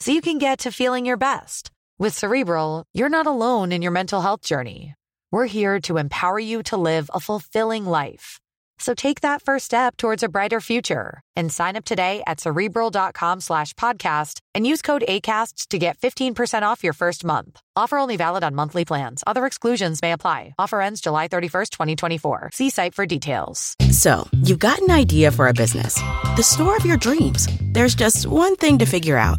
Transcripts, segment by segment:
so you can get to feeling your best. With Cerebral, you're not alone in your mental health journey. We're here to empower you to live a fulfilling life. So take that first step towards a brighter future and sign up today at cerebral.com slash podcast and use code ACasts to get 15% off your first month. Offer only valid on monthly plans. Other exclusions may apply. Offer ends July 31st, 2024. See site for details. So you've got an idea for a business, the store of your dreams. There's just one thing to figure out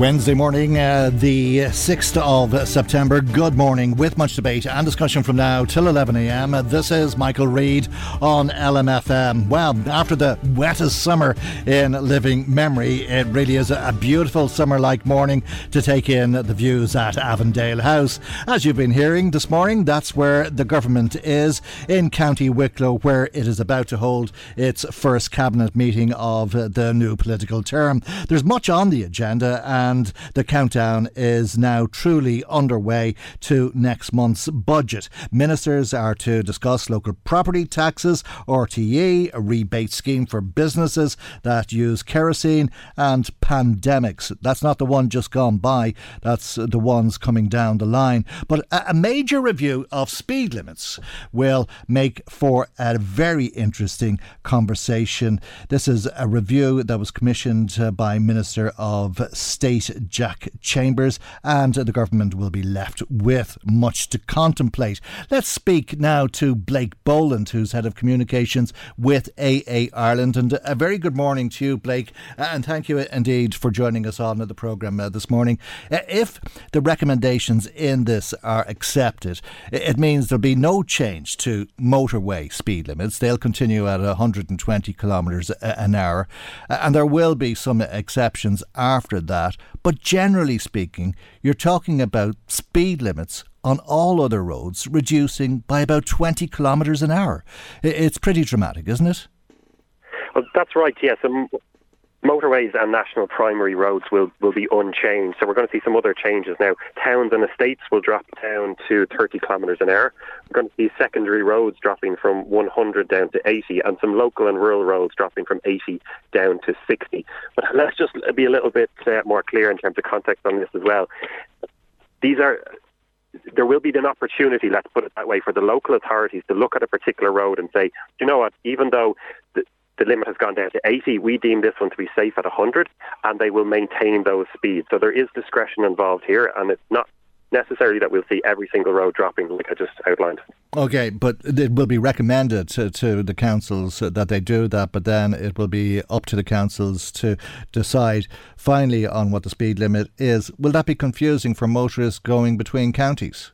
Wednesday morning, uh, the 6th of September. Good morning, with much debate and discussion from now till 11 a.m. This is Michael Reade on LMFM. Well, after the wettest summer in living memory, it really is a beautiful summer like morning to take in the views at Avondale House. As you've been hearing this morning, that's where the government is in County Wicklow, where it is about to hold its first cabinet meeting of the new political term. There's much on the agenda and the countdown is now truly underway to next month's budget. Ministers are to discuss local property taxes, RTE, a rebate scheme for businesses that use kerosene, and pandemics. That's not the one just gone by, that's the ones coming down the line. But a major review of speed limits will make for a very interesting conversation. This is a review that was commissioned uh, by Minister of State Jack Chambers, and the government will be left with much to contemplate. Let's speak now to Blake Boland, who's head of communications with AA Ireland. And a very good morning to you, Blake, and thank you indeed for joining us on the programme uh, this morning. Uh, if the recommendations in this are accepted, it means there'll be no change to motorway speed limits. They'll continue at 120 kilometres an hour, and there will be some exceptions after that. But generally speaking, you're talking about speed limits on all other roads reducing by about 20 kilometres an hour. It's pretty dramatic, isn't it? Well, that's right, yes. Um, motorways and national primary roads will, will be unchanged. So we're going to see some other changes now. Towns and estates will drop down to 30 kilometres an hour. We're going to see secondary roads dropping from 100 down to 80 and some local and rural roads dropping from 80 down to 60. But let's just be a little bit uh, more clear in terms of context on this as well. These are there will be an opportunity, let's put it that way, for the local authorities to look at a particular road and say, you know what, even though the, limit has gone down to 80. We deem this one to be safe at 100, and they will maintain those speeds. So there is discretion involved here, and it's not necessarily that we'll see every single road dropping, like I just outlined. Okay, but it will be recommended to, to the councils that they do that, but then it will be up to the councils to decide finally on what the speed limit is. Will that be confusing for motorists going between counties?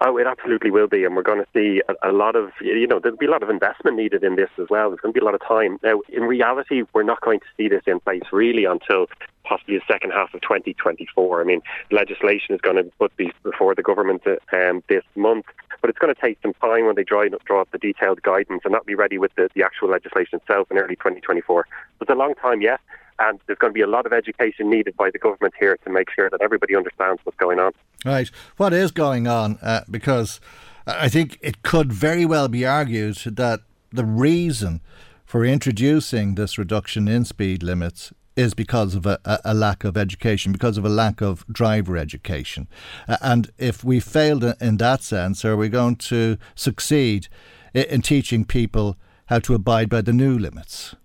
Oh, it absolutely will be, and we're going to see a, a, lot of, you know, there'll be a lot of investment needed in this as well. There's going to be a lot of time. Now, in reality, we're not going to see this in place really until possibly the second half of 2024. I mean, legislation is going to put these before the government um, this month, but it's going to take some time when they draw, draw up the detailed guidance and not be ready with the, the actual legislation itself in early 2024. It's a long time yet and there's going to be a lot of education needed by the government here to make sure that everybody understands what's going on. Right. What is going on? Uh, because I think it could very well be argued that the reason for introducing this reduction in speed limits is because of a, a, lack of education, because of a lack of driver education. Uh, and if we failed in that sense, are we going to succeed in, in teaching people how to abide by the new limits?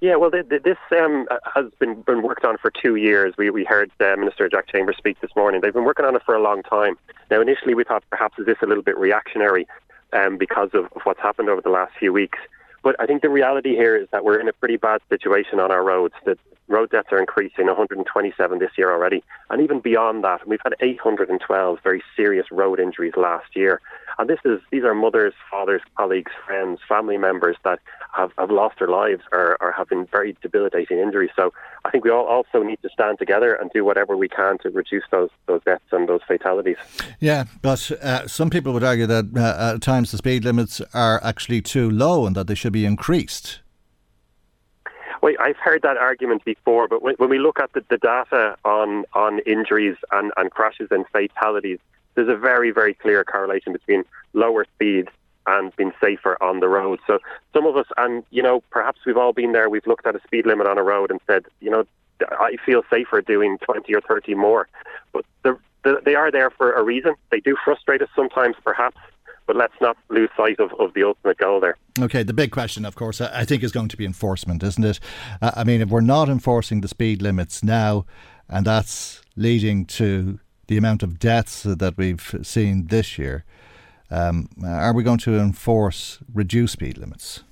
Yeah, well, this um, has been, been worked on for two years. We, we heard uh, Minister Jack Chambers speak this morning. They've been working on it for a long time. Now, initially, we thought perhaps is this a little bit reactionary um, because of, of what's happened over the last few weeks. But I think the reality here is that we're in a pretty bad situation on our roads. The road deaths are increasing, 127 this year already. And even beyond that, we've had 812 very serious road injuries last year. And this is these are mothers, fathers, colleagues, friends, family members that have, have lost their lives or, or have been very debilitating injuries. So I think we all also need to stand together and do whatever we can to reduce those those deaths and those fatalities. Yeah, but uh, some people would argue that uh, at times the speed limits are actually too low and that they should be increased. Well, I've heard that argument before, but when, when we look at the, the data on, on injuries and, and crashes and fatalities, there's a very, very clear correlation between lower speed and been safer on the road. So some of us, and you know, perhaps we've all been there. We've looked at a speed limit on a road and said, you know, I feel safer doing 20 or 30 more. But the, the, they are there for a reason. They do frustrate us sometimes, perhaps. But let's not lose sight of, of the ultimate goal there. Okay, the big question, of course, I think is going to be enforcement, isn't it? I mean, if we're not enforcing the speed limits now, and that's leading to the amount of deaths that we've seen this year, um, are we going to enforce reduced speed limits?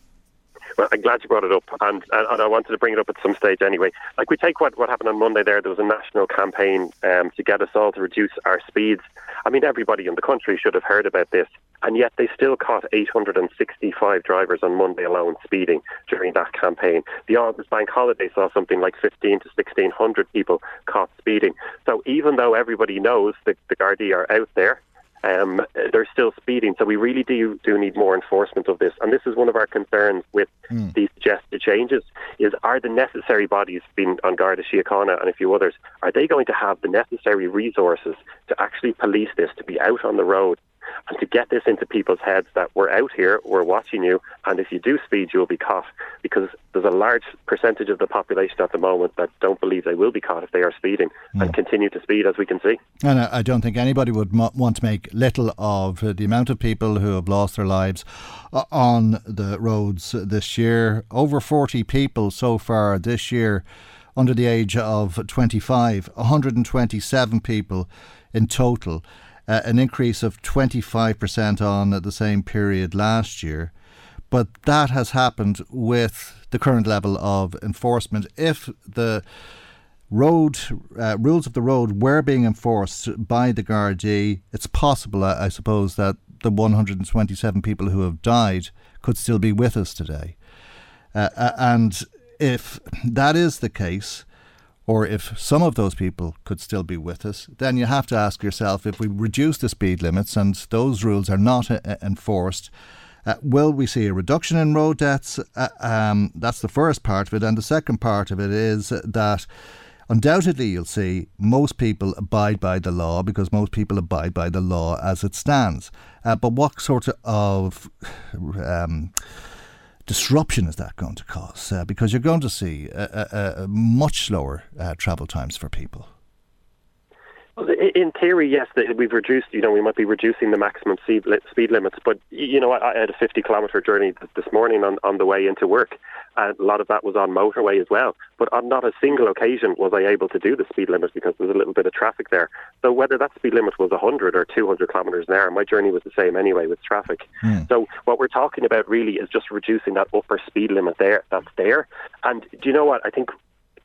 Well, I'm glad you brought it up, and, and I wanted to bring it up at some stage anyway. Like we take what, what happened on Monday there, there was a national campaign um, to get us all to reduce our speeds. I mean, everybody in the country should have heard about this, and yet they still caught 865 drivers on Monday alone speeding during that campaign. The August Bank holiday saw something like 15 to 1600 people caught speeding. So even though everybody knows that the Gardaí are out there, um, they're still speeding. So we really do do need more enforcement of this. And this is one of our concerns with mm. these suggested changes: is are the necessary bodies, being An Garda Síochána and a few others, are they going to have the necessary resources to actually police this, to be out on the road and to get this into people's heads that we're out here, we're watching you, and if you do speed, you'll be caught. Because there's a large percentage of the population at the moment that don't believe they will be caught if they are speeding mm. and continue to speed, as we can see. And I don't think anybody would want to make little of the amount of people who have lost their lives uh, on the roads this year. Over 40 people so far this year under the age of 25, 127 people in total uh, an increase of 25% on at the same period last year. But that has happened with the current level of enforcement. If the road uh, rules of the road were being enforced by the Gardaí, it's possible, I suppose, that the 127 people who have died could still be with us today. Uh, uh and if that is the case, or if some of those people could still be with us, then you have to ask yourself if we reduce the speed limits and those rules are not uh, enforced, uh, will we see a reduction in road deaths? Uh, um, that's the first part of it. And the second part of it is that undoubtedly you'll see most people abide by the law because most people abide by the law as it stands. Uh, but what sort of. Um, disruption is that going to cause? Uh, because you're going to see a, a, a much slower uh, travel times for people. Well, in theory, yes, we've reduced. You know, we might be reducing the maximum speed limits, but you know, I had a 50 kilometre journey this morning on, on the way into work, a lot of that was on motorway as well. But on not a single occasion was I able to do the speed limit because there was a little bit of traffic there. So whether that speed limit was 100 or 200 kilometres an hour, my journey was the same anyway with traffic. Mm. So what we're talking about really is just reducing that upper speed limit there. That's there. And do you know what? I think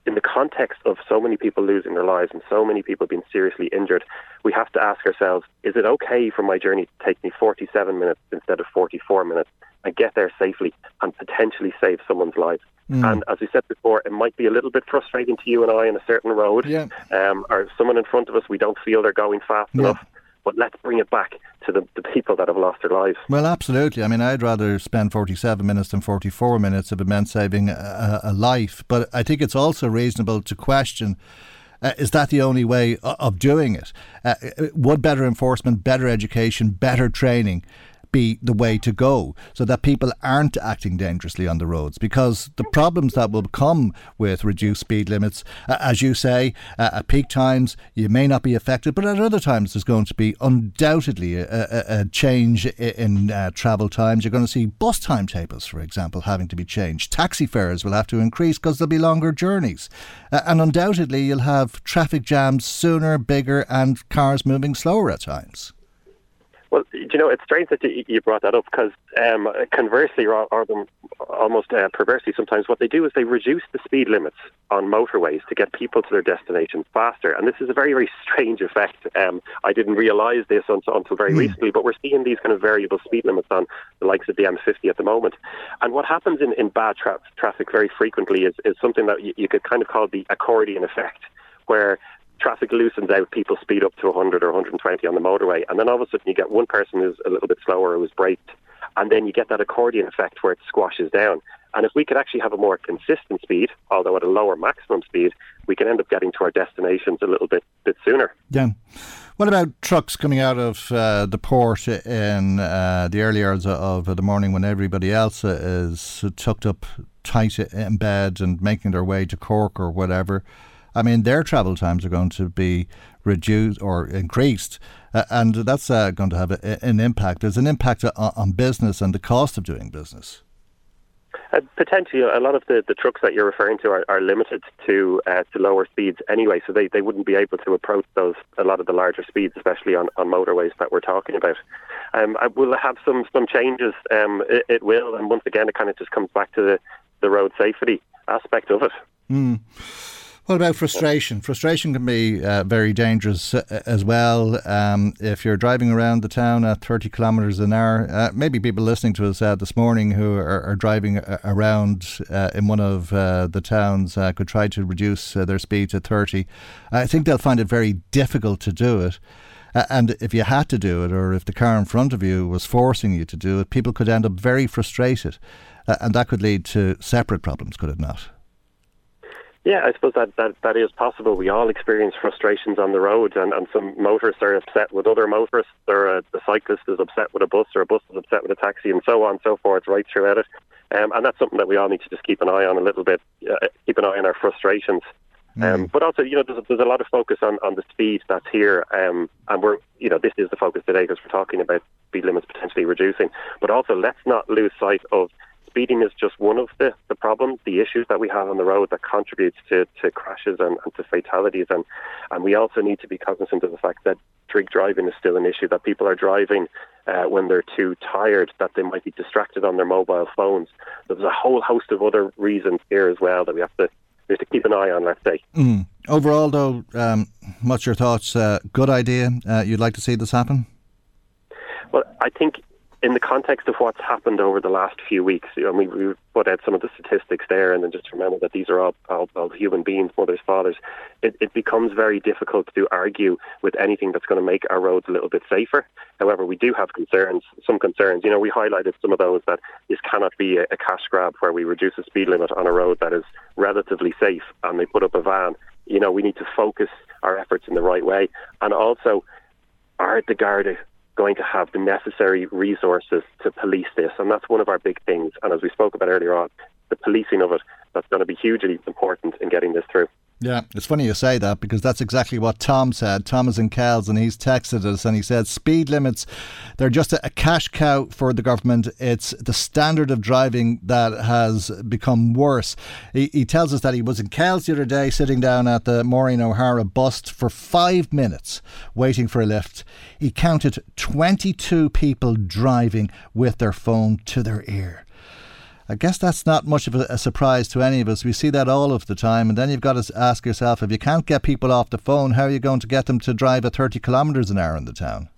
in the context of so many people losing their lives and so many people being seriously injured, we have to ask ourselves, is it okay for my journey to take me 47 minutes instead of 44 minutes and get there safely and potentially save someone's life? Mm. And as we said before, it might be a little bit frustrating to you and I on a certain road, yeah. um, or someone in front of us, we don't feel they're going fast yeah. enough but let's bring it back to the, the people that have lost their lives. Well, absolutely. I mean, I'd rather spend 47 minutes than 44 minutes if it meant saving a, a life. But I think it's also reasonable to question. Uh, is that the only way of doing it? Uh, would better enforcement, better education, better training be the way to go so that people aren't acting dangerously on the roads because the problems that will come with reduced speed limits, uh, as you say, uh, at peak times you may not be affected, but at other times there's going to be undoubtedly a, a, a change in uh, travel times. You're going to see bus timetables, for example, having to be changed. Taxi fares will have to increase because there'll be longer journeys. And undoubtedly you'll have traffic jams sooner, bigger, and cars moving slower at times. Well, you know, it's strange that you brought that up because um, conversely, or, or almost uh, perversely, sometimes what they do is they reduce the speed limits on motorways to get people to their destinations faster. And this is a very, very strange effect. Um, I didn't realise this until, until very mm. recently, but we're seeing these kind of variable speed limits on the likes of the M50 at the moment. And what happens in, in bad tra- traffic very frequently is, is something that you, you could kind of call the accordion effect, where traffic loosens out, people speed up to 100 or 120 on the motorway, and then all of a sudden you get one person who's a little bit slower who's braked, and then you get that accordion effect where it squashes down. And if we could actually have a more consistent speed, although at a lower maximum speed, we can end up getting to our destinations a little bit bit sooner. Yeah. What about trucks coming out of uh, the port in uh, the early hours of the morning when everybody else is tucked up tight in bed and making their way to Cork or whatever? I mean, their travel times are going to be reduced or increased, uh, and that's uh, going to have a, an impact. There's an impact on, on, business and the cost of doing business. Uh, potentially, a lot of the, the trucks that you're referring to are, are limited to uh, to lower speeds anyway, so they, they wouldn't be able to approach those a lot of the larger speeds, especially on, on motorways that we're talking about. Um, I will have some some changes. Um, it, it, will, and once again, it kind of just comes back to the, the road safety aspect of it. Mm. What about frustration? Frustration can be uh, very dangerous uh, as well. Um, if you're driving around the town at 30 kilometres an hour, uh, maybe people listening to us uh, this morning who are, are driving uh, around uh, in one of the towns could try to reduce their speed to 30. I think they'll find it very difficult to do it. and if you had to do it, or if the car in front of you was forcing you to do it, people could end up very frustrated. and that could lead to separate problems, could it not? Yeah, I suppose that, that, that is possible. We all experience frustrations on the road, and, and some motorists are upset with other motorists, or a, a cyclist is upset with a bus, or a bus is upset with a taxi, and so on and so forth, right throughout it. Um, and that's something that we all need to just keep an eye on a little bit, uh, keep an eye on our frustrations. Mm. Um, but also, you know, there's, there's a lot of focus on, on the speed that's here, um, and we're, you know, this is the focus today because we're talking about speed limits potentially reducing. But also, let's not lose sight of speeding is just one of the, the problems, the issues that we have on the road that contributes to, to crashes and, and to fatalities. And, and we also need to be cognizant of the fact that drink driving is still an issue, that people are driving uh, when they're too tired, that they might be distracted on their mobile phones. There's a whole host of other reasons here as well that we have to we have to keep an eye on, let's say. Mm. Overall, though, um, what's your thoughts? Uh, good idea. Uh, you'd like to see this happen? Well, I think in the context of what's happened over the last few weeks, you know, we, we put out some of the statistics there, and then just remember that these are all, all, all human beings, mothers, fathers. It, it, becomes very difficult to argue with anything that's going to make our roads a little bit safer. However, we do have concerns, some concerns. You know, we highlighted some of those that this cannot be a, a cash grab where we reduce the speed limit on a road that is relatively safe, and they put up a van. You know, we need to focus our efforts in the right way, and also are the Garda going to have the necessary resources to police this. And that's one of our big things. And as we spoke about earlier on, the policing of it, that's going to be hugely important in getting this through. Yeah, it's funny you say that because that's exactly what Tom said. Tom is in Kells and he's texted us and he said speed limits, they're just a, cash cow for the government. It's the standard of driving that has become worse. He, he tells us that he was in Kells the other day sitting down at the Maureen O'Hara bus for five minutes waiting for a lift. He counted 22 people driving with their phone to their ear. I guess that's not much of a, a, surprise to any of us. We see that all of the time, and then you've got to ask yourself if you can't get people off the phone, how are you going to get them to drive at 30 kilometres an hour in the town?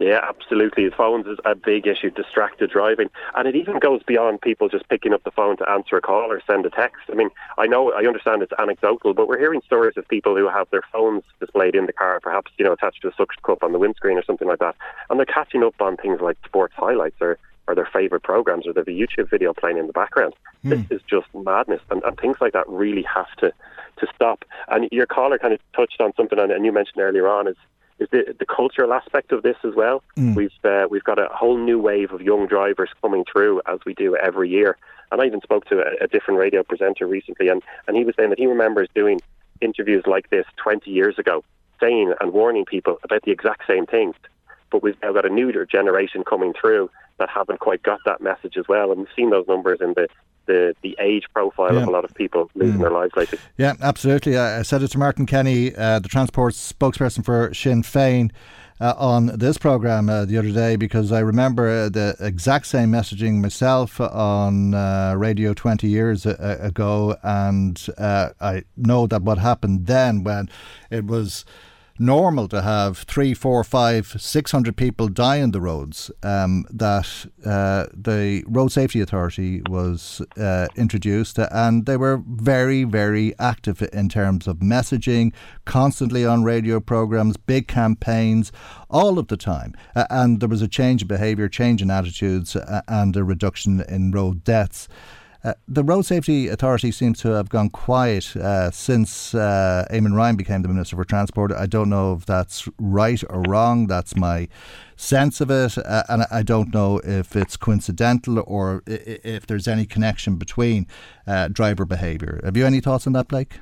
Yeah, absolutely. The Phones is a big issue, distracted driving. And it even goes beyond people just picking up the phone to answer a call or send a text. I mean, I know, I understand it's anecdotal, but we're hearing stories of people who have their phones displayed in the car, perhaps, you know, attached to a suction cup on the windscreen or something like that. And they're catching up on things like sports highlights or or their favorite programs or have a YouTube video playing in the background. Mm. This is just madness, and, and things like that really have to to stop. And your caller kind of touched on something, and, and you mentioned earlier on is is the, the cultural aspect of this as well. Mm. We've uh, we've got a whole new wave of young drivers coming through as we do every year. And I even spoke to a, a different radio presenter recently, and, and he was saying that he remembers doing interviews like this 20 years ago, saying and warning people about the exact same things. But we've now got a new generation coming through that haven't quite got that message as well. And we've seen those numbers in the the, the age profile yeah. of a lot of people losing mm. their lives lately. Yeah, absolutely. I, said it to Martin Kenny, uh, the transport spokesperson for Sinn Féin. Uh, on this program uh, the other day because I remember uh, the exact same messaging myself on uh, radio 20 years a- ago, and uh, I know that what happened then when it was normal to have three, four, five, six hundred people die on the roads. Um, that uh, the Road Safety Authority was uh, introduced, and they were very, very active in terms of messaging, constantly on radio programs, big campaigns, all of the time. Uh, and there was a change in behaviour, change in attitudes, and a reduction in road deaths. Uh, the Road Safety Authority seems to have gone quiet uh, since uh, Eamon Ryan became the Minister for Transport. I don't know if that's right or wrong. That's my sense of it. Uh, and I don't know if it's coincidental or if there's any connection between uh, driver behaviour. Have you any thoughts on that, Blake?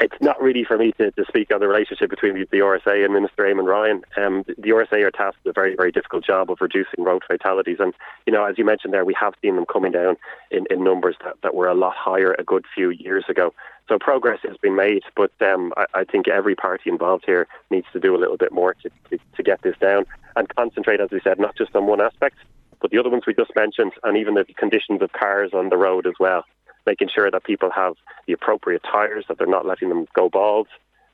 It's not really for me to, to speak on the relationship between the, the RSA and Minister Eamon Ryan. Um, the, the RSA are tasked with a very, very difficult job of reducing road fatalities. And, you know, as you mentioned there, we have seen them coming down in, in numbers that, that were a lot higher a good few years ago. So progress has been made, but um, I, I, think every party involved here needs to do a little bit more to, to, to get this down and concentrate, as we said, not just on one aspect, but the other ones we just mentioned, and even the conditions of cars on the road as well making sure that people have the appropriate tyres, that they're not letting them go bald.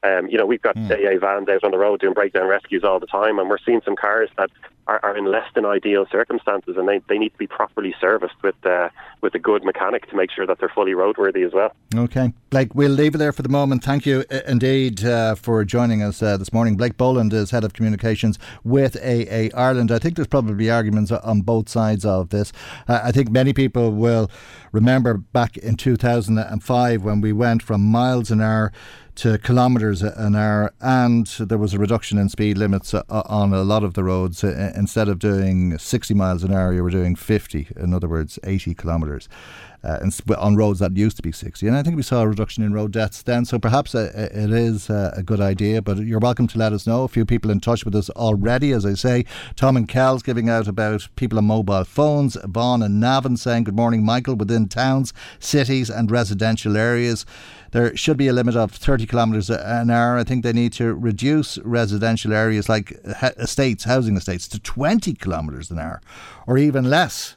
Um, you know, we've got mm. AA vans out on the road doing breakdown rescues all the time, and we're seeing some cars that are, are in less than ideal circumstances, and they, they need to be properly serviced with uh, with a good mechanic to make sure that they're fully roadworthy as well. Okay, Blake, we'll leave it there for the moment. Thank you uh, indeed uh, for joining us uh, this morning. Blake Boland is head of communications with AA Ireland. I think there's probably arguments on both sides of this. Uh, I think many people will remember back in 2005 when we went from miles an hour to kilometres an hour, and there was a reduction in speed limits uh, on a lot of the roads. Instead of doing 60 miles an hour, you were doing 50, in other words, 80 kilometres. Uh, on roads that used to be 60. And I think we saw a reduction in road deaths then. So perhaps uh, it is uh, a good idea. But you're welcome to let us know. A few people in touch with us already, as I say. Tom and Kells giving out about people on mobile phones. Yvonne and Navan saying, Good morning, Michael, within towns, cities, and residential areas there should be a limit of 30 kilometres an hour. I think they need to reduce residential areas like estates, housing estates, to 20 kilometres an hour or even less.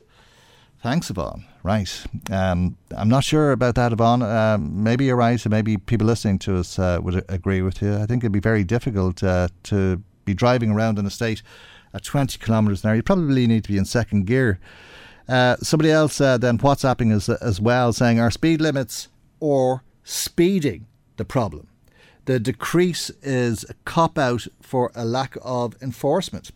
Thanks, Yvonne. Right. Um, I'm not sure about that, Yvonne. Um, maybe you're right. Maybe people listening to us uh, would agree with you. I think it'd be very difficult uh, to be driving around an estate at 20 kilometres an hour. You probably need to be in second gear. Uh, somebody else uh, then WhatsApping us as well saying our speed limits or speeding the problem. The decrease is a cop out for a lack of enforcement.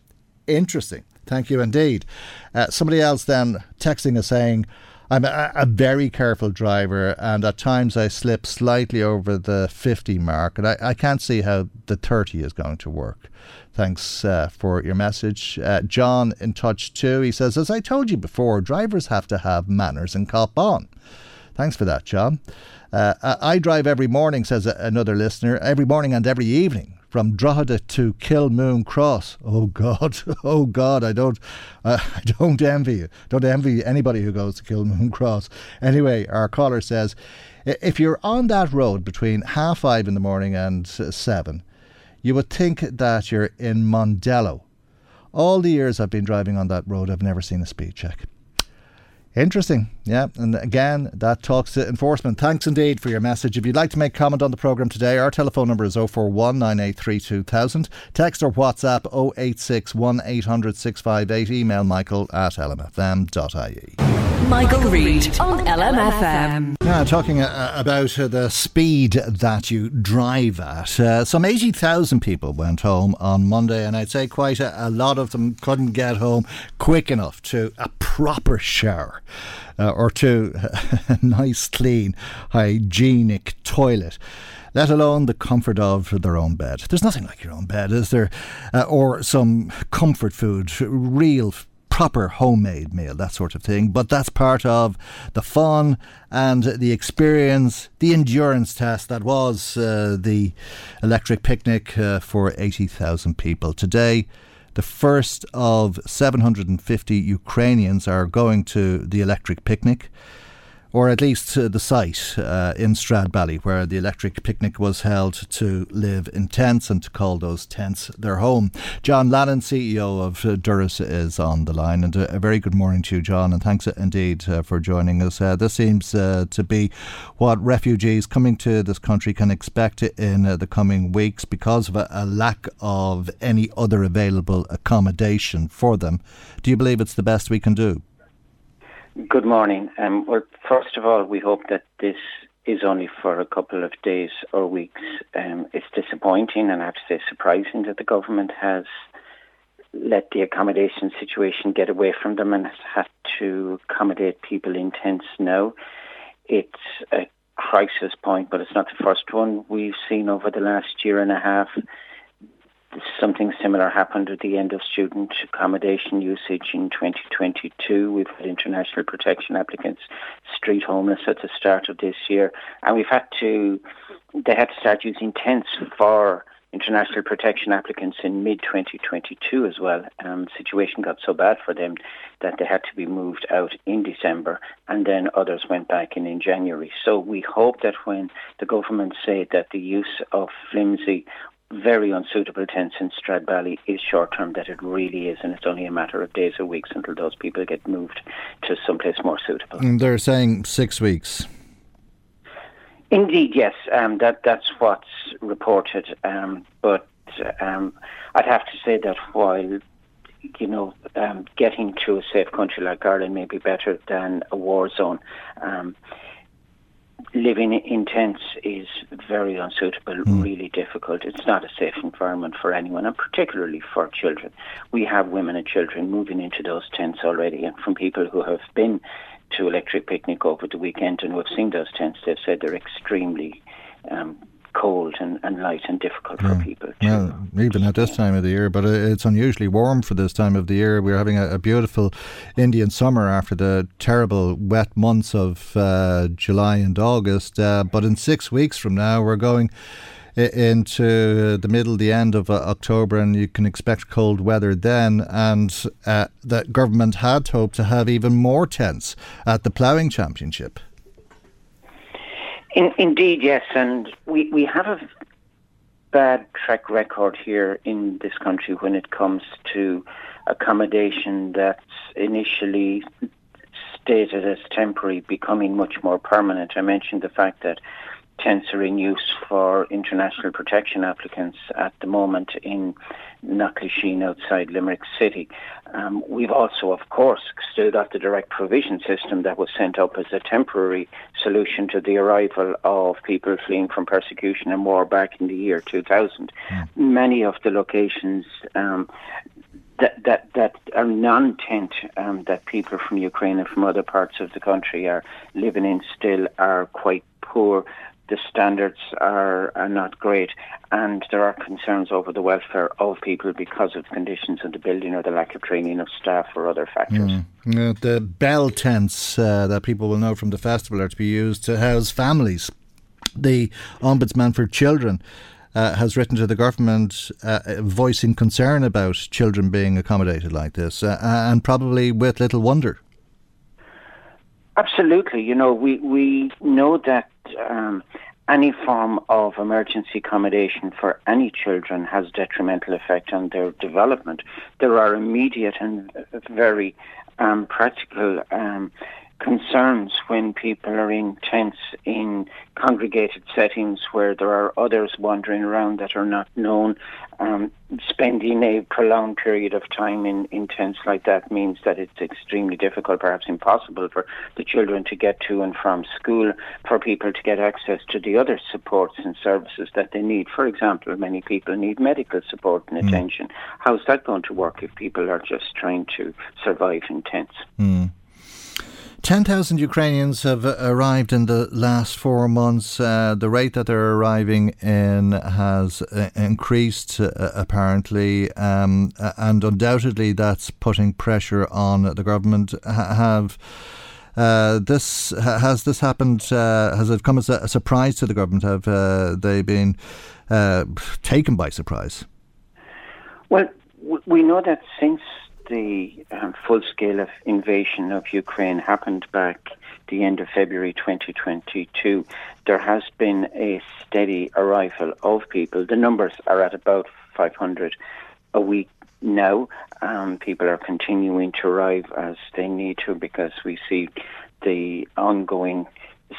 Interesting. Thank you indeed. Uh, somebody else then texting us saying, I'm a, a, very careful driver, and at times I slip slightly over the 50 mark, and I, I can't see how the 30 is going to work. Thanks uh, for your message. Uh, John in touch too. He says, As I told you before, drivers have to have manners and cop on. Thanks for that, John. Uh, I drive every morning, says another listener, every morning and every evening from Drogheda to Kilmoon Cross. Oh God, oh God, I don't, uh, I don't envy you. Don't envy anybody who goes to Kilmoon Cross. Anyway, our caller says, if you're on that road between half five in the morning and seven, you would think that you're in Mondello. All the years I've been driving on that road, I've never seen a speed check. Interesting. Yeah. And again, that talks to enforcement. Thanks indeed for your message. If you'd like to make comment on the programme today, our telephone number is 041 Text or WhatsApp 086 1800 658. Email michael at lmfm.ie. Michael, Reade on LMFM. Now, talking uh, about uh, the speed that you drive at. Uh, some 80,000 people went home on Monday, and I'd say quite a, a lot of them couldn't get home quick enough to a proper shower uh, or to a nice, clean, hygienic toilet. let alone the comfort of their own bed. There's nothing like your own bed, is there? Uh, or some comfort food, real proper homemade meal, that sort of thing. But that's part of the fun and the experience, the endurance test that was uh, the electric picnic uh, for 80,000 people. Today, the first of 750 Ukrainians are going to the electric picnic or at least uh, the site uh, in Stradbally where the electric picnic was held to live in tents and to call those tents their home. John Lannon, CEO of uh, Doras, is on the line. And a, a, very good morning to you, John, and thanks indeed uh, for joining us. Uh, this seems uh, to be what refugees coming to this country can expect in the coming weeks because of a, a lack of any other available accommodation for them. Do you believe it's the best we can do? Good morning. Um, well, first of all, we hope that this is only for a couple of days or weeks. Um, it's disappointing and I have to say surprising that the government has let the accommodation situation get away from them and has had to accommodate people in tents now. It's a crisis point, but it's not the first one we've seen over the last year and a half something similar happened at the end of student accommodation usage in 2022. We've had international protection applicants street homeless at the start of this year, and we've had to they had to start using tents for international protection applicants in mid 2022 as well. Um, the situation got so bad for them that they had to be moved out in December, and then others went back in in January. So we hope that when the government say that the use of flimsy very unsuitable tents in Stradbally is short term, that it really is, and it's only a matter of days or weeks until those people get moved to someplace more suitable. And they're saying six weeks. Indeed, yes, um, that that's what's reported. Um, but um, I'd have to say that while you know um, getting to a safe country like Ireland may be better than a war zone um, living in tents is very unsuitable, mm. really difficult. It's not a safe environment for anyone, and particularly for children. We have women and children moving into those tents already, and from people who have been to Electric Picnic over the weekend and who have seen those tents, they've said they're extremely um, cold and, and light and difficult yeah. for people. To, well, even at this time of the year, but it's unusually warm for this time of the year. We're having a, a beautiful Indian summer after the terrible wet months of uh, July and August. Uh, but in six weeks from now, we're going into the middle, the end of uh, October, and you can expect cold weather then. And uh, the government had hoped to have even more tents at the ploughing championship. In, indeed, yes, and we, we have a bad track record here in this country when it comes to accommodation that's initially stated as temporary becoming much more permanent. I mentioned the fact that tents are in use for international protection applicants at the moment in Knocklisheen outside Limerick City. Um, we've also, of course, still got the direct provision system that was sent up as a temporary solution to the arrival of people fleeing from persecution and war back in the year 2000. Mm. Many of the locations um, that that that are non-tent um, that people from Ukraine and from other parts of the country are living in still are quite poor the standards are, are not great, and there are concerns over the welfare of people because of conditions of the building or the lack of training of staff or other factors. Mm. Uh, the bell tents uh, that people will know from the festival are to be used to house families. The Ombudsman for Children. Uh, has written to the government uh, voicing concern about children being accommodated like this, uh, and probably with little wonder. Absolutely. You know, we, we know that um, any form of emergency accommodation for any children has detrimental effect on their development. There are immediate and very um, practical um, concerns when people are in tents in congregated settings where there are others wandering around that are not known. Um, spending a prolonged period of time in, in tents like that means that it's extremely difficult, perhaps impossible, for the children to get to and from school, for people to get access to the other supports and services that they need. For example, many people need medical support and mm. attention. How's that going to work if people are just trying to survive in tents? Mm. 10,000 Ukrainians have arrived in the last four months. Uh, the rate that they're arriving in has uh, increased, uh, apparently, um, and undoubtedly that's putting pressure on the government. have uh, this has this happened? Uh, has it come as a, surprise to the government? Have uh, they been taken by surprise? Well, we know that since the um, full scale of invasion of Ukraine happened back the end of February 2022, there has been a steady arrival of people. The numbers are at about 500 a week now. Um, people are continuing to arrive as they need to because we see the ongoing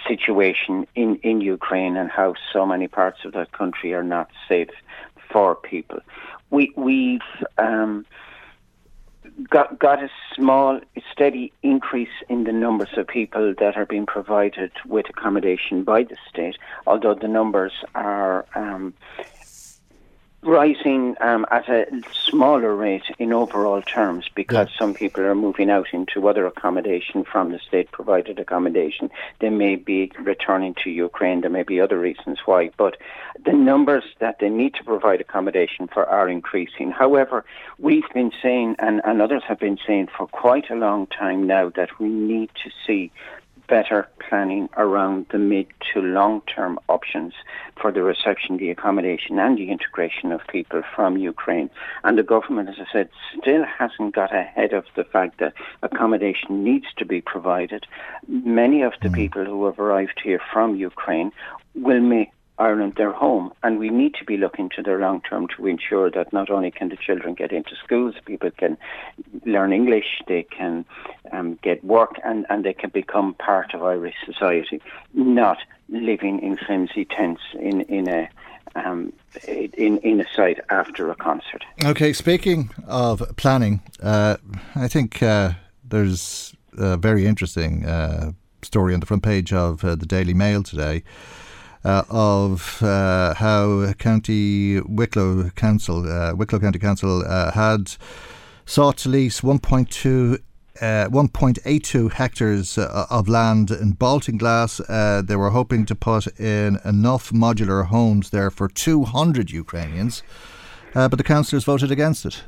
situation in, in Ukraine and how so many parts of that country are not safe for people. We, we've um, got got a small, steady increase in the numbers of people that are being provided with accommodation by the state, although the numbers are um, rising um, at a smaller rate in overall terms because yeah. some people are moving out into other accommodation from the state provided accommodation. They may be returning to Ukraine. There may be other reasons why, but the numbers that they need to provide accommodation for are increasing. However, we've been saying, and, and others have been saying for quite a long time now, that we need to see better planning around the mid to long term options for the reception, the accommodation, and the integration of people from Ukraine. And the government, as I said, still hasn't got ahead of the fact that accommodation needs to be provided. Many of the mm. people who have arrived here from Ukraine will make Ireland their home, and we need to be looking to the long term to ensure that not only can the children get into schools, people can learn English, they can um, get work, and, and they can become part of Irish society, not living in flimsy tents in in a um, in in a site after a concert. Okay, speaking of planning, uh, I think uh, there's a very interesting uh, story on the front page of uh, the Daily Mail today uh, of uh, how County Wicklow Council, uh, Wicklow County Council, uh, had sought to lease 1.2 uh, 1.82 hectares uh, of land in Baltinglass. Uh, they were hoping to put in enough modular homes there for 200 Ukrainians, uh, but the councillors voted against it.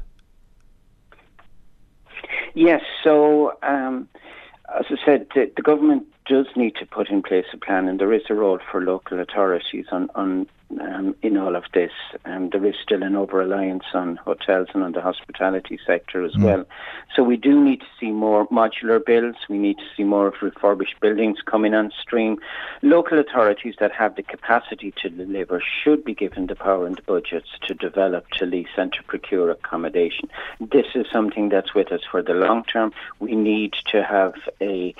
Yes, so um, as I said, the, the government does need to put in place a plan, and there is a role for local authorities on, on um, in all of this. Um, there is still an over reliance on hotels and on the hospitality sector as mm. well. So we do need to see more modular builds. We need to see more of refurbished buildings coming on stream. Local authorities that have the capacity to deliver should be given the power and the budgets to develop, to lease, and to procure accommodation. This is something that's with us for the long term. We need to have a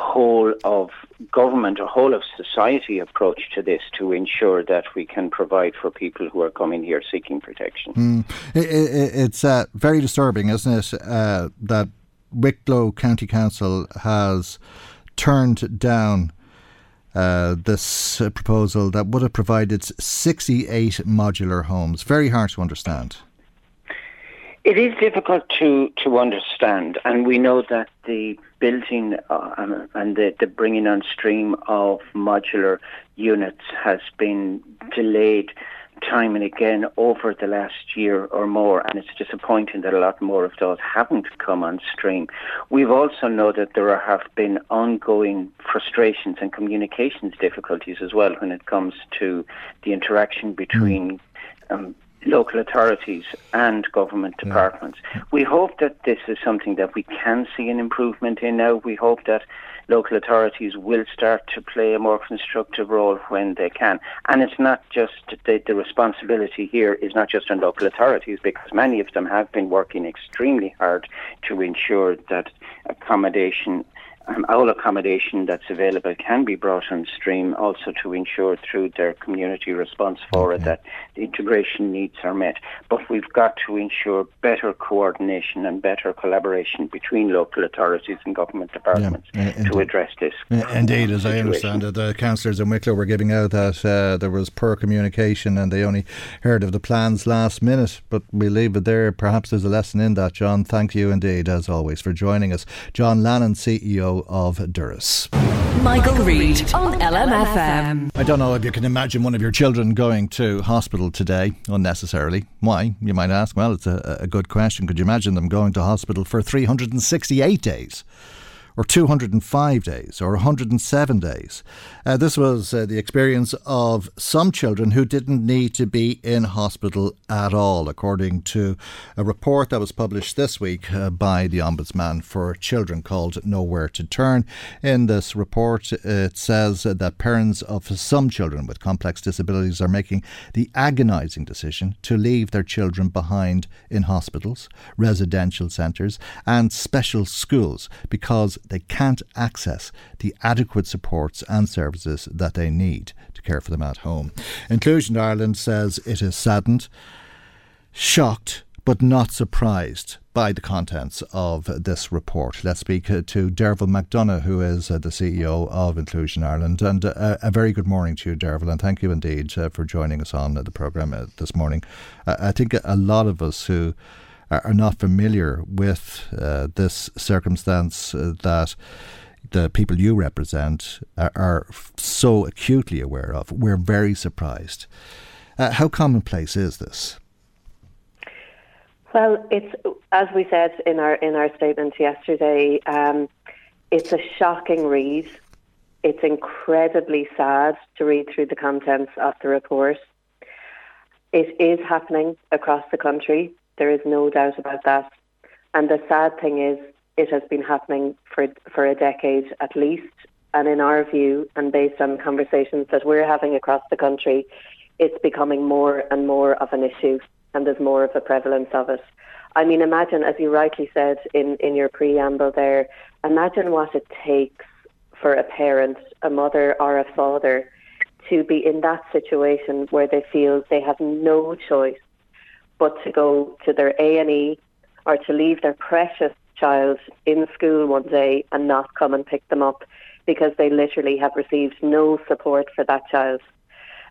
whole of government, a whole of society approach to this to ensure that we can provide for people who are coming here seeking protection. Mm. It, it, it's uh, very disturbing, isn't it, uh, that Wicklow County Council has turned down uh, this proposal that would have provided 68 modular homes. Very hard to understand. It is difficult to, to understand, and we know that the building uh, and the, the bringing on stream of modular units has been delayed time and again over the last year or more, and it's disappointing that a lot more of those haven't come on stream. We've also know that there have been ongoing frustrations and communications difficulties as well when it comes to the interaction between um, local authorities and government departments. Yeah. We hope that this is something that we can see an improvement in now. We hope that local authorities will start to play a more constructive role when they can. And it's not just the, the responsibility here is not just on local authorities because many of them have been working extremely hard to ensure that accommodation um, all accommodation that's available can be brought on stream also to ensure through their community response for it that the integration needs are met. But we've got to ensure better coordination and better collaboration between local authorities and government departments yeah, to address this. Indeed, as situation. I understand it, the councillors in Wicklow were giving out that uh, there was poor communication and they only heard of the plans last minute. But we leave it there. Perhaps there's a lesson in that, John. Thank you indeed, as always, for joining us. John Lannon, CEO CEO of Doras. Michael, Reade on LMFM. I don't know if you can imagine one of your children going to hospital today unnecessarily. Why? You might ask. Well, it's a, a good question. Could you imagine them going to hospital for 368 days? Or 205 days or 107 days. Uh, this was uh, the experience of some children who didn't need to be in hospital at all, according to a report that was published this week uh, by the Ombudsman for Children called Nowhere to Turn. In this report, it says that parents of some children with complex disabilities are making the agonising decision to leave their children behind in hospitals, residential centres, and special schools because they can't access the adequate supports and services that they need to care for them at home. Inclusion Ireland says it is saddened, shocked, but not surprised by the contents of this report. Let's speak uh, to Derval McDonagh, who is uh, the CEO of Inclusion Ireland. And uh, a very good morning to you, Derval, and thank you indeed for joining us on the programme this morning. I think a lot of us who are not familiar with uh, this circumstance uh, that the people you represent are, are, so acutely aware of. We're very surprised. Uh, how commonplace is this? Well, it's as we said in our in our statement yesterday. Um, it's a shocking read. It's incredibly sad to read through the contents of the report. It is happening across the country. There is no doubt about that. And the sad thing is, it has been happening for for a decade at least. And in our view, and based on conversations that we're having across the country, it's becoming more and more of an issue, and there's more of a prevalence of it. I mean, imagine, as you rightly said in, in your preamble there, imagine what it takes for a parent, a mother or a father, to be in that situation where they feel they have no choice but to go to their A&E or to leave their precious child in school one day and not come and pick them up because they literally have received no support for that child.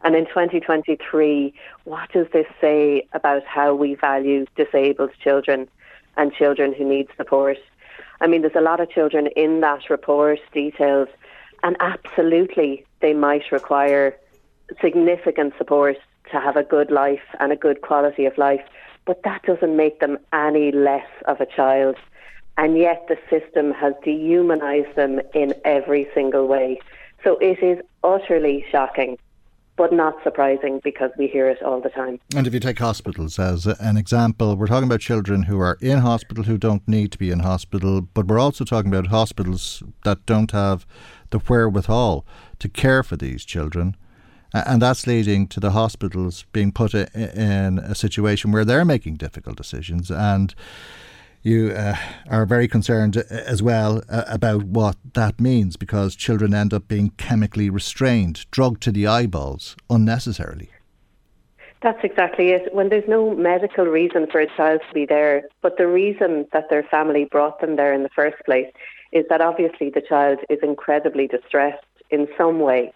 And in 2023, what does this say about how we value disabled children and children who need support? I mean, there's a lot of children in that report details, and absolutely they might require significant support to have a good life and a good quality of life. But that doesn't make them any less of a child. And yet the system has dehumanized them in every single way. So it is utterly shocking but not surprising because we hear it all the time. And if you take hospitals as an example, we're talking about children who are in hospital who don't need to be in hospital, but we're also talking about hospitals that don't have the wherewithal to care for these children and that's leading to the hospitals being put in a situation where they're making difficult decisions. And you uh, are very concerned uh, as well uh, about what that means because children end up being chemically restrained, drugged to the eyeballs unnecessarily. That's exactly it. When there's no medical reason for a child to be there, but the reason that their family brought them there in the first place is that obviously the child is incredibly distressed in some way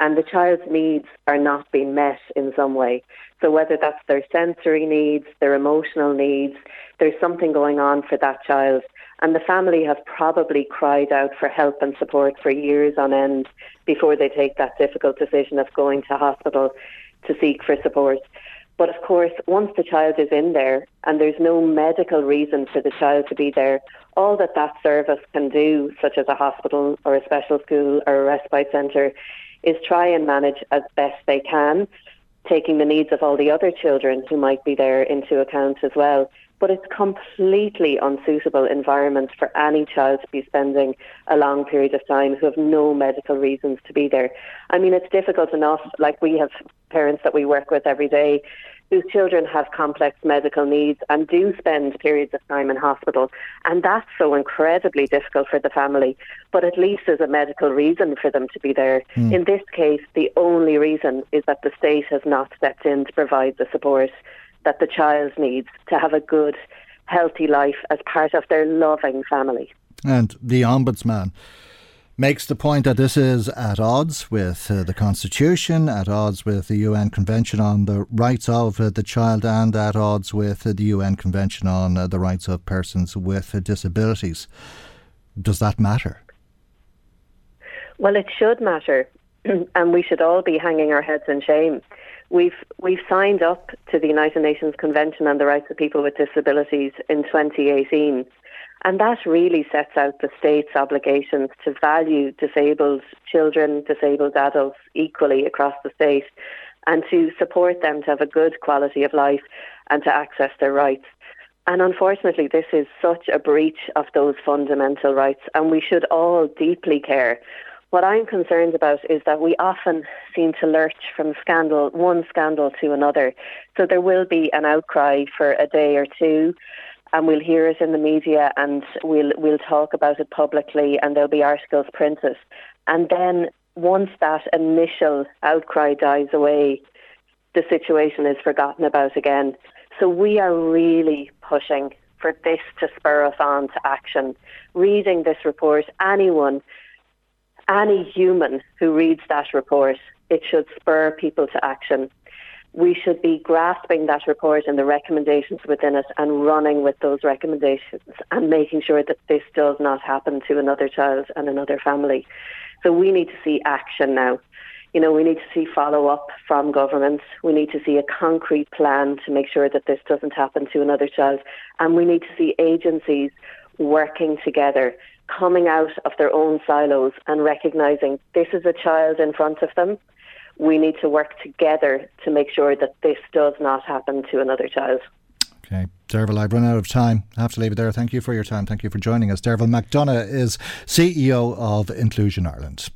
and the child's needs are not being met in some way. So whether that's their sensory needs, their emotional needs, there's something going on for that child. And the family have probably cried out for help and support for years on end before they take that difficult decision of going to hospital to seek for support. But of course, once the child is in there and there's no medical reason for the child to be there, all that that service can do, such as a hospital or a special school or a respite centre, is try and manage as best they can, taking the needs of all the other children who might be there into account as well. But it's completely unsuitable environment for any child to be spending a long period of time who have no medical reasons to be there. I mean, it's difficult enough. Like we have parents that we work with every day whose children have complex medical needs and do spend periods of time in hospital. And that's so incredibly difficult for the family. But at least there's a medical reason for them to be there. Mm. In this case, the only reason is that the state has not stepped in to provide the support that the child needs to have a good, healthy life as part of their loving family. And the Ombudsman makes the point that this is at odds with uh, the Constitution, at odds with the UN Convention on the Rights of uh, the Child, and at odds with uh, the UN Convention on uh, the Rights of Persons with Disabilities. Does that matter? Well, it should matter, and we should all be hanging our heads in shame. We've we've signed up to the United Nations Convention on the Rights of People with Disabilities in 2018, and that really sets out the state's obligations to value disabled children, disabled adults equally across the state, and to support them to have a good quality of life and to access their rights. And unfortunately, this is such a breach of those fundamental rights, and we should all deeply care. What I'm concerned about is that we often seem to lurch from scandal, one scandal to another. So there will be an outcry for a day or two, and we'll hear it in the media, and we'll we'll talk about it publicly, and there'll be articles printed, and then once that initial outcry dies away, the situation is forgotten about again. So we are really pushing for this to spur us on to action. Reading this report, anyone, any human who reads that report, it should spur people to action. We should be grasping that report and the recommendations within it and running with those recommendations and making sure that this does not happen to another child and another family. So we need to see action now. You know, we need to see follow up from governments. We need to see a concrete plan to make sure that this doesn't happen to another child. And we need to see agencies working together, coming out of their own silos and recognising this is a child in front of them. We need to work together to make sure that this does not happen to another child. Okay. Derval, I've run out of time. I have to leave it there. Thank you for your time. Thank you for joining us. Derval McDonagh is CEO of Inclusion Ireland.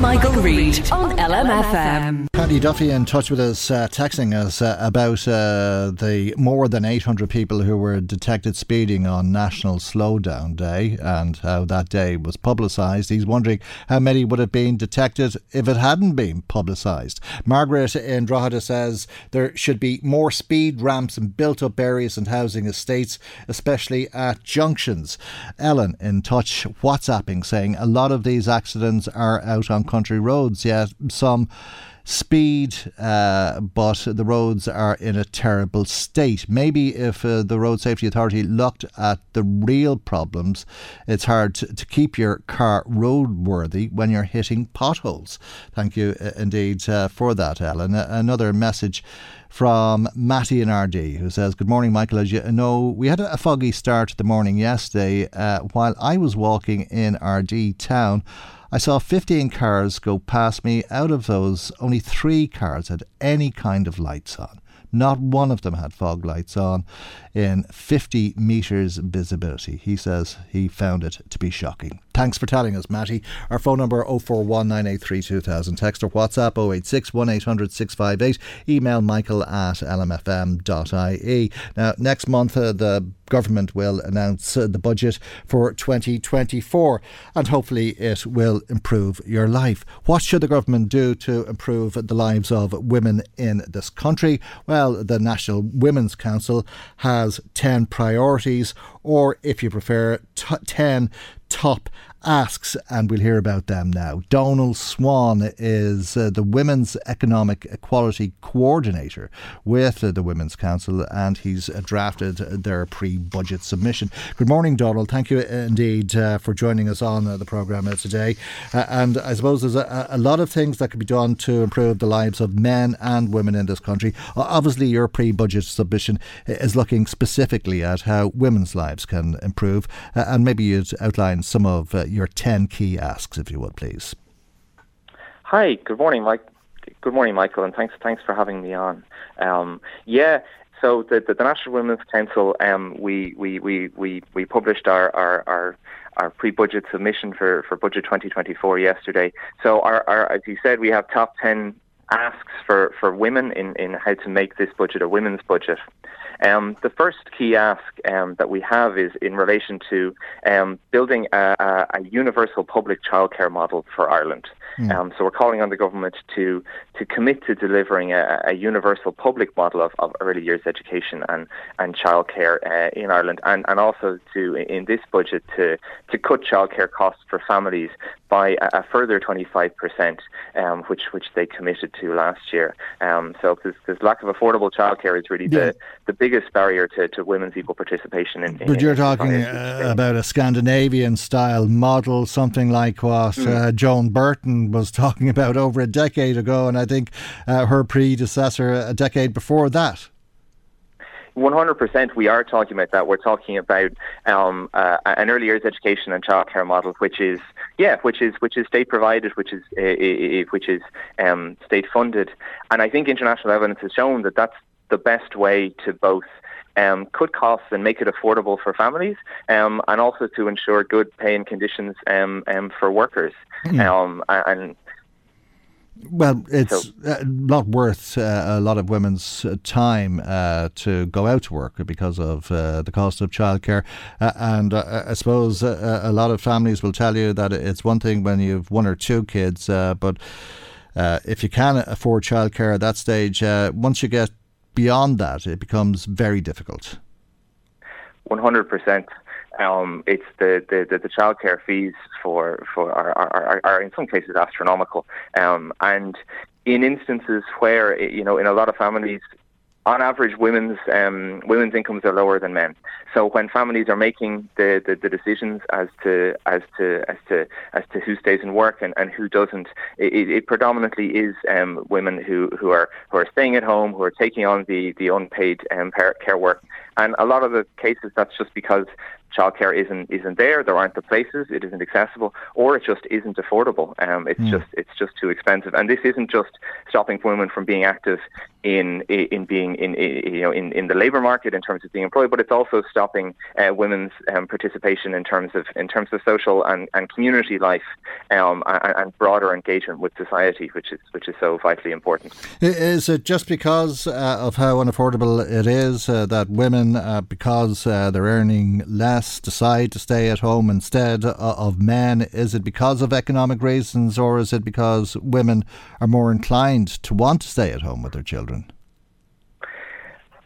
Michael, Reade on LMFM. Candy Duffy in touch with us, uh, texting us uh, about uh, the more than 800 people who were detected speeding on National Slowdown Day and how that day was publicised. He's wondering how many would have been detected if it hadn't been publicised. Margaret in Drogheda says there should be more speed ramps in built up areas and housing estates, especially at junctions. Ellen in touch, WhatsApping, saying a lot of these accidents are out on country roads, yet some speed, uh, but the roads are in a terrible state. Maybe if uh, the Road Safety Authority looked at the real problems, it's hard to, to keep your car roadworthy when you're hitting potholes. Thank you uh, indeed uh, for that, Ellen. another message from Matty in Ardee who says, Good morning, Michael. As you know, we had a foggy start to the morning yesterday. Uh, while I was walking in Ardee town, I saw 15 cars go past me. Out of those, only three cars had any kind of lights on. Not one of them had fog lights on in 50 metres visibility. He says he found it to be shocking. Thanks for telling us, Matty. Our phone number 0419832000. Text or WhatsApp 086 1800 658. Email michael at lmfm.ie. Now, next month, uh, the government will announce uh, the budget for 2024 and hopefully it will improve your life. What should the government do to improve the lives of women in this country? Well, the National Women's Council has 10 priorities, or if you prefer, t- 10 top asks, and we'll hear about them now. Donald Swan is uh, the Women's Economic Equality Coordinator with uh, the Women's Council, and he's uh, drafted their pre budget submission. Good morning, Donald. Thank you uh, indeed uh, for joining us on uh, the programme today. and I suppose there's a, a, lot of things that could be done to improve the lives of men and women in this country. Obviously, your pre budget submission is looking specifically at how women's lives can improve, and maybe you'd outline some of your 10 key asks, if you would, please. Hi, good morning, Mike. Good morning, Michael, and thanks thanks for having me on. Um, yeah, so the, the, the, National Women's Council, um, we, we, we, we, we published our, our, our, our pre-budget submission for, for budget 2024 yesterday. So our, our, as you said, we have top 10 asks for, for women in, in how to make this budget a women's budget. Um, the first key ask um, that we have is in relation to um, building a, a, a, universal public childcare model for Ireland. Mm. Um, so we're calling on the government to to commit to delivering a, a universal public model of, of, early years education and and childcare uh, in Ireland, and, and also to in this budget to to cut childcare costs for families by a, a further 25%, um, which which they committed to last year. Um, so because lack of affordable childcare is really yeah. the, the biggest barrier to, to women's equal participation in. in but you're talking uh, about a Scandinavian style model, something like what mm. uh, Joan Burton was talking about over a decade ago, and I think uh, her predecessor a decade before that. 100% we are talking about that. We're talking about um, uh, an early years education and childcare model, which is yeah, which is which is state provided, which is uh, which is um, state funded, and I think international evidence has shown that that's the best way to both um, cut costs and make it affordable for families, um, and also to ensure good pay and conditions um, um for workers. Mm. and well, it's so, uh, not worth uh, a lot of women's uh, time uh, to go out to work because of uh, the cost of childcare. Uh, and I suppose a lot of families will tell you that it's one thing when you've one or two kids, but if you can afford childcare at that stage, once you get beyond that, it becomes very difficult. 100%. Um, it's the, the, the, the childcare fees for, for are, are, are, in some cases astronomical. Um, and in instances where, you know, in a lot of families, on average, women's um, women's incomes are lower than men. So when families are making the, the, the, decisions as to as to as to as to who stays in work and, and who doesn't, it, it predominantly is um, women who, who are who are staying at home, who are taking on the the unpaid um, care work. And a lot of the cases, that's just because childcare isn't isn't there. There aren't the places. It isn't accessible, or it just isn't affordable. Um, it's mm. just it's just too expensive. And this isn't just stopping women from being active in in being in, you know in, in the labour market in terms of being employed, but it's also stopping uh, women's um, participation in terms of in terms of social and, and community life um, and, and, broader engagement with society, which is which is so vitally important. Is it just because uh, of how unaffordable it is uh, that women, uh, because uh, they're earning less? Decide to stay at home instead uh, of men? Is it because of economic reasons or is it because women are more inclined to want to stay at home with their children?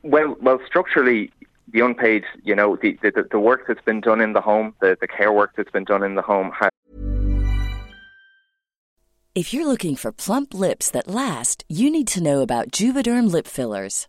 Well, well, structurally, the unpaid, you know, the, the, the work that's been done in the home, the, the care work that's been done in the home has. If you're looking for plump lips that last, you need to know about Juvederm lip fillers.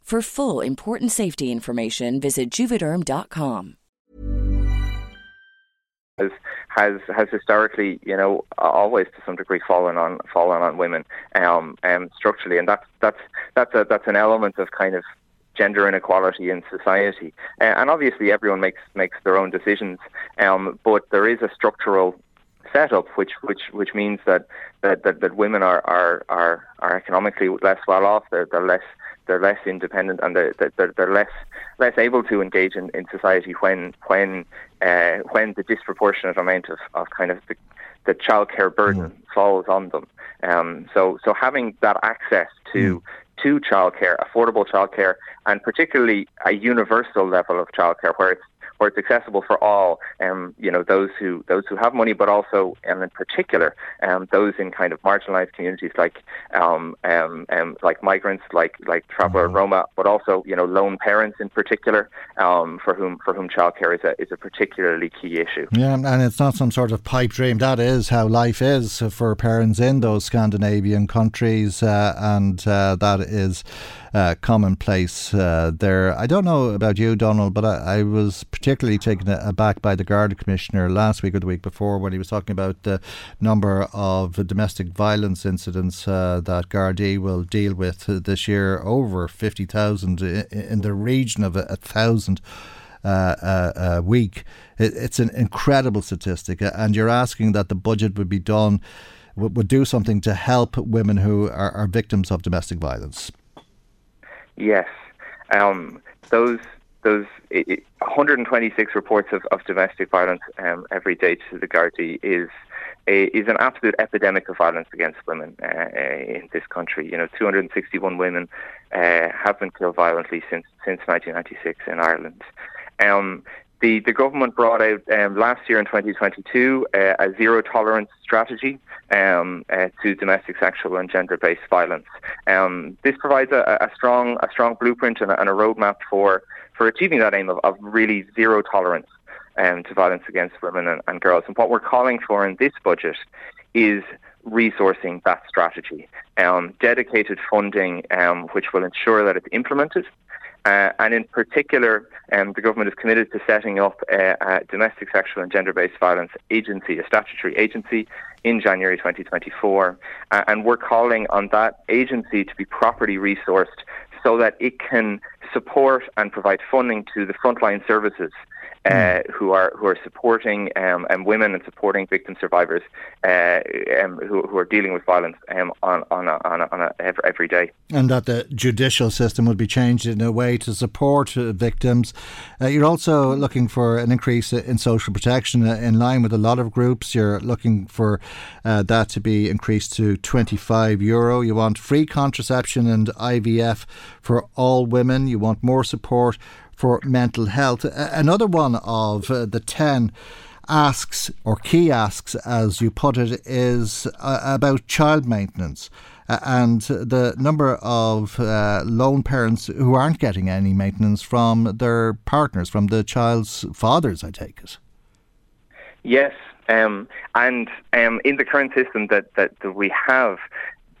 For full important safety information, visit juvederm.com. Has, has has historically, you know, always to some degree fallen on fallen on women um, um, structurally, and that's that's that's a that's an element of kind of gender inequality in society. Uh, and obviously, everyone makes makes their own decisions, um, but there is a structural setup which which which means that that, that, that women are, are are are economically less well off. They're, they're less they're less independent and they're, they're, they're less less able to engage in, in society when when uh, when the disproportionate amount of, of kind of the, the childcare burden mm. falls on them. Um, so so having that access to mm. to childcare, affordable childcare, and particularly a universal level of childcare where it's where it's accessible for all, um, you know, those who those who have money, but also, and in particular, um, those in kind of marginalised communities like um, um, um, like migrants, like like traveller mm-hmm. Roma, but also, you know, lone parents in particular, um, for whom for whom childcare is a is a particularly key issue. Yeah, and it's not some sort of pipe dream. That is how life is for parents in those Scandinavian countries, uh, and uh, that is uh, commonplace uh, there. I don't know about you, Donald, but I, I, was particularly taken aback by the Garda Commissioner last week or the week before when he was talking about the number of domestic violence incidents uh, that Gardaí will deal with this year, over 50,000 in the region of a, a thousand. Uh, uh, a week. It, it's an incredible statistic, and you're asking that the budget would be done, would, would do something to help women who are, are victims of domestic violence. Yes, um, those those it, 126 reports of, of domestic violence um, every day to the Gardaí is is an absolute epidemic of violence against women uh, uh in this country. You know, 261 women uh, have been killed violently since since 1996 in Ireland. Um, the, the government brought out um, last year in 2022 uh, a zero tolerance strategy um, uh, to domestic sexual and gender based violence. Um, this provides a, a, strong a strong blueprint and a, and a roadmap for, for achieving that aim of, of really zero tolerance um, to violence against women and, and girls. And what we're calling for in this budget is resourcing that strategy, um, dedicated funding um, which will ensure that it's implemented uh, and in particular, um, the government is committed to setting up a, a domestic sexual and gender-based violence agency, a statutory agency, in January 2024. Uh, and we're calling on that agency to be properly resourced so that it can support and provide funding to the frontline services uh, hmm. who are who are supporting um, and women and supporting victim survivors uh, um, who, who are dealing with violence um, on on a, on, a, on a every, every day. And that the judicial system would be changed in a way to support uh, victims. Uh, you're also looking for an increase in social protection uh, in line with a lot of groups. You're looking for uh, that to be increased to 25 euro. You want free contraception and IVF for all women. You want more support for mental health. Another one of uh, the 10 asks, or key asks, as you put it, is uh, about child maintenance. And the number of uh, lone parents who aren't getting any maintenance from their partners, from the child's fathers, I take it. Yes, um, and um, in the current system that, that, that we have,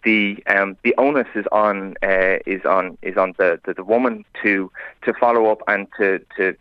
the um, the onus is on uh, is on is on the, the, the woman to to follow up and to to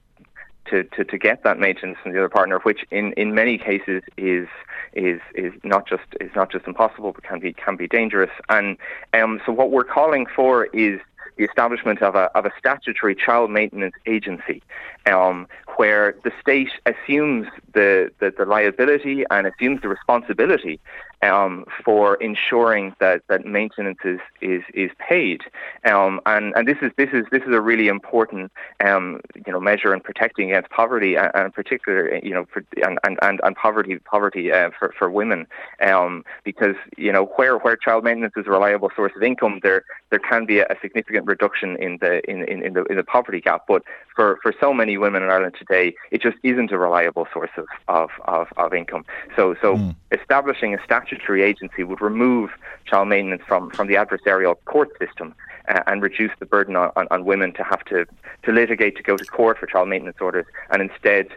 to, to, to get that maintenance from the other partner, which in, in many cases is is is not just is not just impossible, but can be can be dangerous. And um, so what we're calling for is the establishment of a, of a statutory child maintenance agency um, where the state assumes the, the, the, liability and assumes the responsibility um, for ensuring that, that maintenance is, is, is paid. Um, and, and this is this is this is a really important um, you know measure in protecting against poverty and, and particular you know for, and, and, and poverty poverty uh, for, for women um, because you know where where child maintenance is a reliable source of income there there can be a, a significant reduction in the in, in, in the in the poverty gap but for, for so many women in Ireland today, it just isn't a reliable source of, of, of, of income. So, so mm. establishing a statutory agency would remove child maintenance from, from the adversarial court system uh, and reduce the burden on, on, on women to have to, to litigate to go to court for child maintenance orders and instead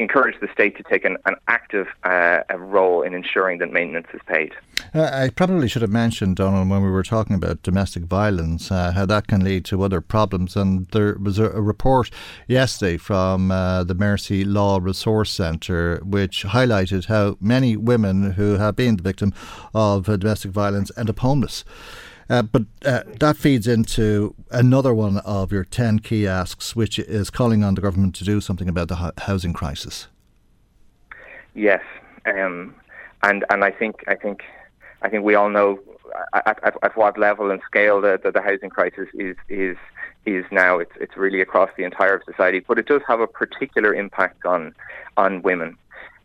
encourage the state to take an, an active uh, role in ensuring that maintenance is paid. Uh, I probably should have mentioned, Donald, when we were talking about domestic violence, uh, how that can lead to other problems. And there was a, a report yesterday from uh, the Mercy Law Resource Centre which highlighted how many women who have been the victim of uh, domestic violence end up homeless. Uh, but uh, that feeds into another one of your 10 key asks, which is calling on the government to do something about the housing crisis. Yes, um, and and I think I think I think we all know at, at, at what level and scale the, the, the, housing crisis is is is now. It's it's really across the entire of society, but it does have a particular impact on on women.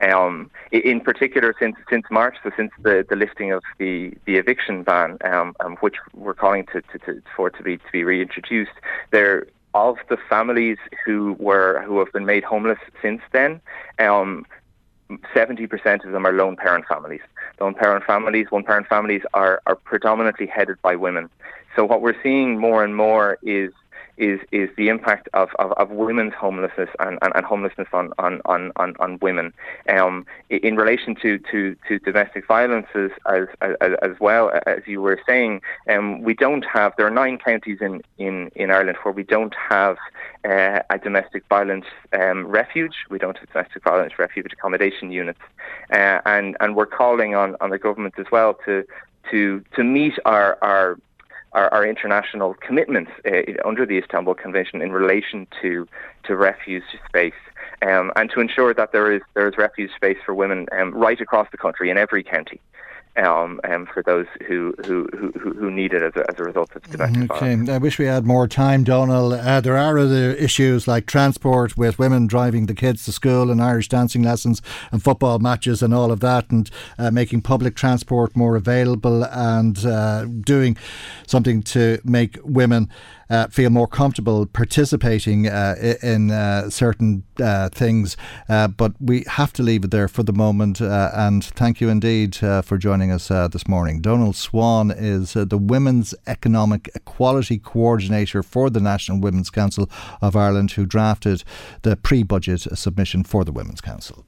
Um, in particular, since since March, so since the, the lifting of the, the eviction ban, um, um, which we're calling to, to, to, for to be to be reintroduced, there of the families who were who have been made homeless since then, um, 70% of them are lone parent families. Lone parent families, one parent families are, are predominantly headed by women. So what we're seeing more and more is is is the impact of, of, of women's homelessness and, and, and homelessness on, on, on, on women. Um, in relation to, to, to domestic violences as, as, as well, as you were saying, um, we don't have, there are nine counties in, in, in Ireland where we don't have uh, a domestic violence um, refuge. We don't have domestic violence refuge accommodation units. Uh, and, and we're calling on, on the government as well to, to, to meet our, our our, our international commitments uh, under the Istanbul Convention in relation to to refuge space. Um, and to ensure that there is there is refuge space for women um, right across the country in every county um, um, for those who, who, who, who need it as a, as a result of domestic okay. violence. I wish we had more time, Donal. Uh, there are other issues like transport with women driving the kids to school and Irish dancing lessons and football matches and all of that, and uh, making public transport more available and uh, doing something to make women uh, feel more comfortable participating uh, in uh, certain uh, things. Uh, but we have to leave it there for the moment. Uh, and thank you indeed for joining us this morning. Donald Swan is the Women's Economic Equality Coordinator for the National Women's Council of Ireland, who drafted the pre budget submission for the Women's Council.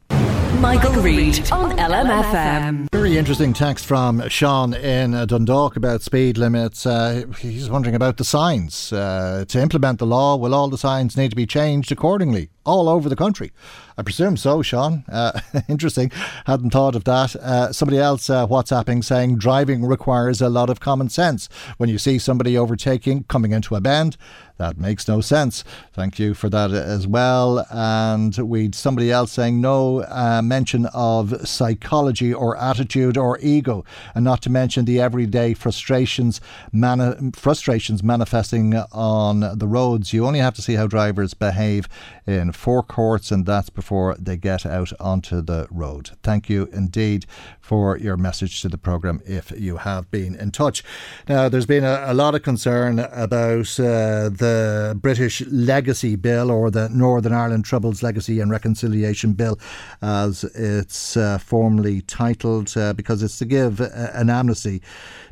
Michael, Reade on LMFM. Very interesting text from Sean in Dundalk about speed limits. Uh, he's wondering about the signs. Uh, to implement the law, will all the signs need to be changed accordingly? all over the country. I presume so, Sean. Uh, interesting. Hadn't thought of that. Uh, somebody else uh, WhatsApping saying driving requires a lot of common sense. When you see somebody overtaking, coming into a bend, that makes no sense. Thank you for that as well. And we somebody else saying no uh, mention of psychology or attitude or ego, and not to mention the everyday frustrations mani- frustrations manifesting on the roads. You only have to see how drivers behave in forecourts, and that's before they get out onto the road. Thank you indeed for your message to the programme if you have been in touch. Now, there's been a, a lot of concern about uh, the British Legacy Bill or the Northern Ireland Troubles Legacy and Reconciliation Bill, as it's uh, formally titled, uh, because it's to give an amnesty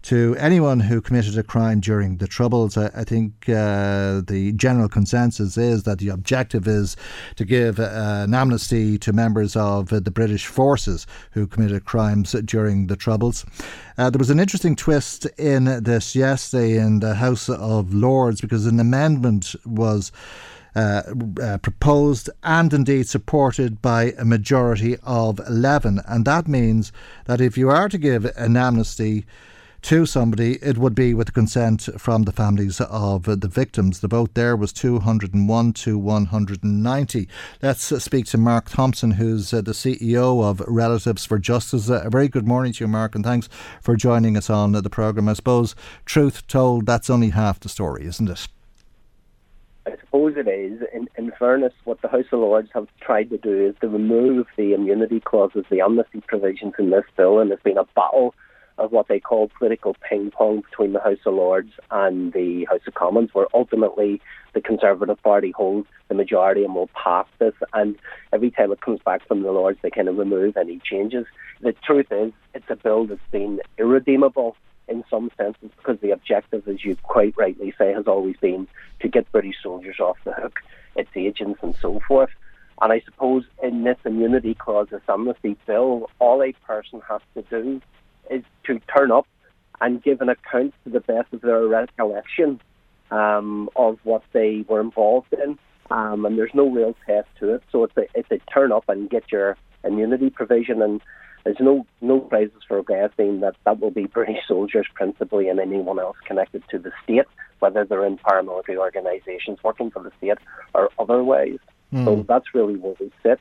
to anyone who committed a crime during the Troubles. I, I think uh, the general consensus is that the objective is to give uh, an amnesty to members of uh, the British forces who committed crimes during the Troubles. Uh, there was an interesting twist in this yesterday in the House of Lords because an amendment was. Uh, uh, proposed and indeed supported by a majority of 11. And that means that if you are to give an amnesty to somebody, it would be with the consent from the families of the victims. The vote there was 201 to 190. Let's speak to Mark Thompson, who's uh, the CEO of Relatives for Justice. A very good morning to you, Mark, and thanks for joining us on the programme. I suppose, truth told, that's only half the story, isn't it? I suppose it is. In, in fairness, what the House of Lords have tried to do is to remove the immunity clauses, the amnesty provisions in this bill, and there's been a battle of what they call political ping pong between the House of Lords and the House of Commons, where ultimately the Conservative Party holds the majority and will pass this. And every time it comes back from the Lords, they kind of remove any changes. The truth is, it's a bill that's been irredeemable in some senses because the objective, as you quite rightly say, has always been to get British soldiers off the hook, its agents and so forth. And I suppose in this immunity clause, this amnesty bill, all a person has to do is to turn up and give an account to the best of their recollection um, of what they were involved in. Um, and there's no real test to it, so it's a, it's a turn up and get your immunity provision. And there's no no prizes for guessing that that will be British soldiers principally and anyone else connected to the state, whether they're in paramilitary organisations working for the state or otherwise. Mm. So that's really where we sit.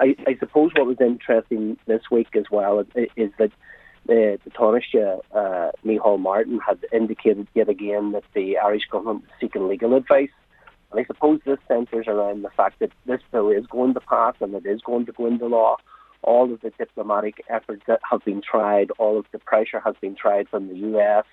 I, I suppose what was interesting this week as well is, is that the, the Taoiseach, uh, Micheál Martin, had indicated yet again that the Irish government is seeking legal advice. And I suppose this centres around the fact that this bill is going to pass and it is going to go into law. All of the diplomatic efforts that have been tried, all of the pressure has been tried from the US,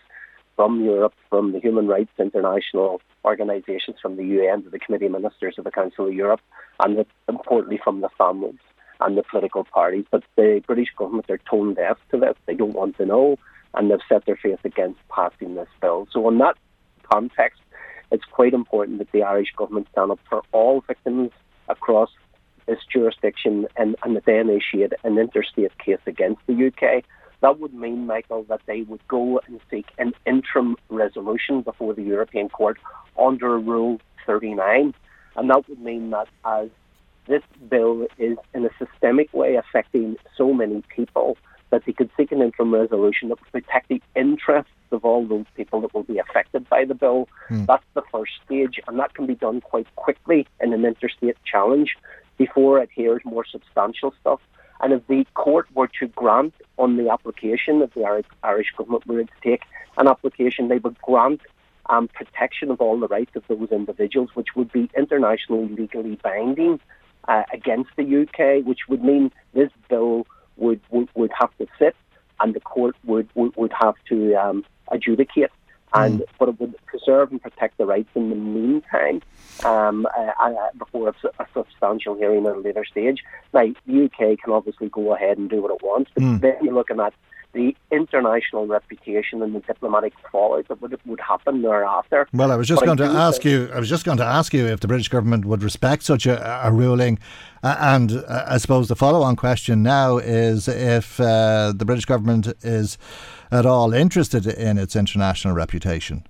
from Europe, from the Human Rights International organisations, from the UN to the Committee of Ministers of the Council of Europe, and importantly from the families and the political parties. But the British government are tone deaf to this. They don't want to know, and they've set their face against passing this bill. So, in that context, it's quite important that the Irish government stand up for all victims across this jurisdiction and, and that they initiate an interstate case against the UK. That would mean, Michael, that they would go and seek an interim resolution before the European Court under Rule 39. And that would mean that as this bill is in a systemic way affecting so many people, that they could seek an interim resolution that would protect the interests of all those people that will be affected by the bill. Mm. That's the first stage, and that can be done quite quickly in an interstate challenge before it hears more substantial stuff. And if the court were to grant on the application, if the Irish government were to take an application, they would grant um, protection of all the rights of those individuals, which would be internationally legally binding uh, against the UK, which would mean this bill would, would, would have to sit and the court would, would, would have to um, adjudicate and mm. but it would preserve and protect the rights in the meantime um, uh, uh, before a, a, substantial hearing at a later stage. Now, the UK can obviously go ahead and do what it wants, but mm. then you're looking at the international reputation and the diplomatic fallout that would, would happen thereafter. Well, I was just but going to ask you. I was just going to ask you if the British government would respect such a, a ruling, uh, and uh, I suppose the follow-on question now is if uh, the British government is at all interested in its international reputation?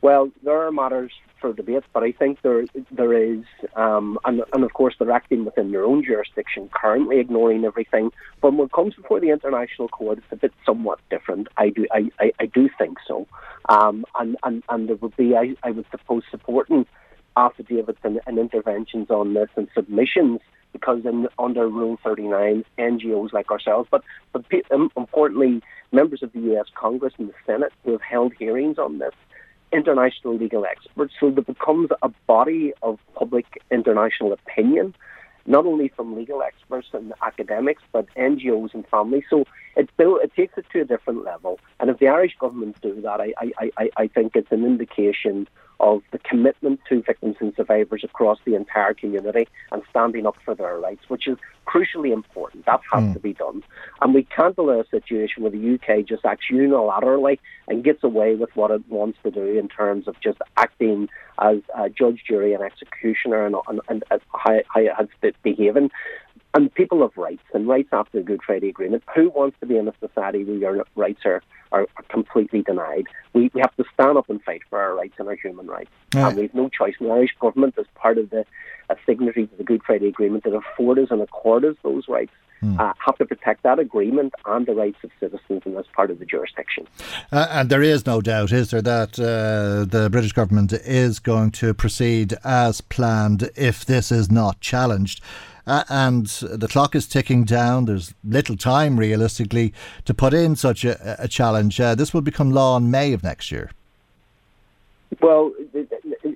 Well, there are matters for debate, but I think there there is, um, and, and of course they're acting within their own jurisdiction, currently ignoring everything. But when it comes before the international court, it's a bit somewhat different. I do I, I, I do think so, um, and, and and there would be I, I would suppose supporting affidavits and, and interventions on this and submissions because in, under Rule 39, NGOs like ourselves, but, but um, importantly, members of the US Congress and the Senate who have held hearings on this, international legal experts. So there becomes a body of public international opinion, not only from legal experts and academics, but NGOs and families. So it, it takes it to a different level. And if the Irish government do that, I, I, I, I think it's an indication of the commitment to victims and survivors across the entire community and standing up for their rights, which is crucially important. That has mm. to be done. And we can't allow a situation where the UK just acts unilaterally and gets away with what it wants to do in terms of just acting as a judge, jury, and executioner and, and, and how, how it has been behaving. And people have rights, and rights after the Good Friday Agreement. Who wants to be in a society where your rights are, are, are completely denied? We, we have to stand up and fight for our rights and our human rights. Right. And we have no choice. The Irish government, as part of the uh, signatory to the Good Friday Agreement, that afford us and accord us those rights. Hmm. Uh, have to protect that agreement and the rights of citizens in this part of the jurisdiction. Uh, and there is no doubt, is there, that uh, the British government is going to proceed as planned if this is not challenged. Uh, and the clock is ticking down. There's little time, realistically, to put in such a, a challenge. Uh, this will become law in May of next year. Well, it,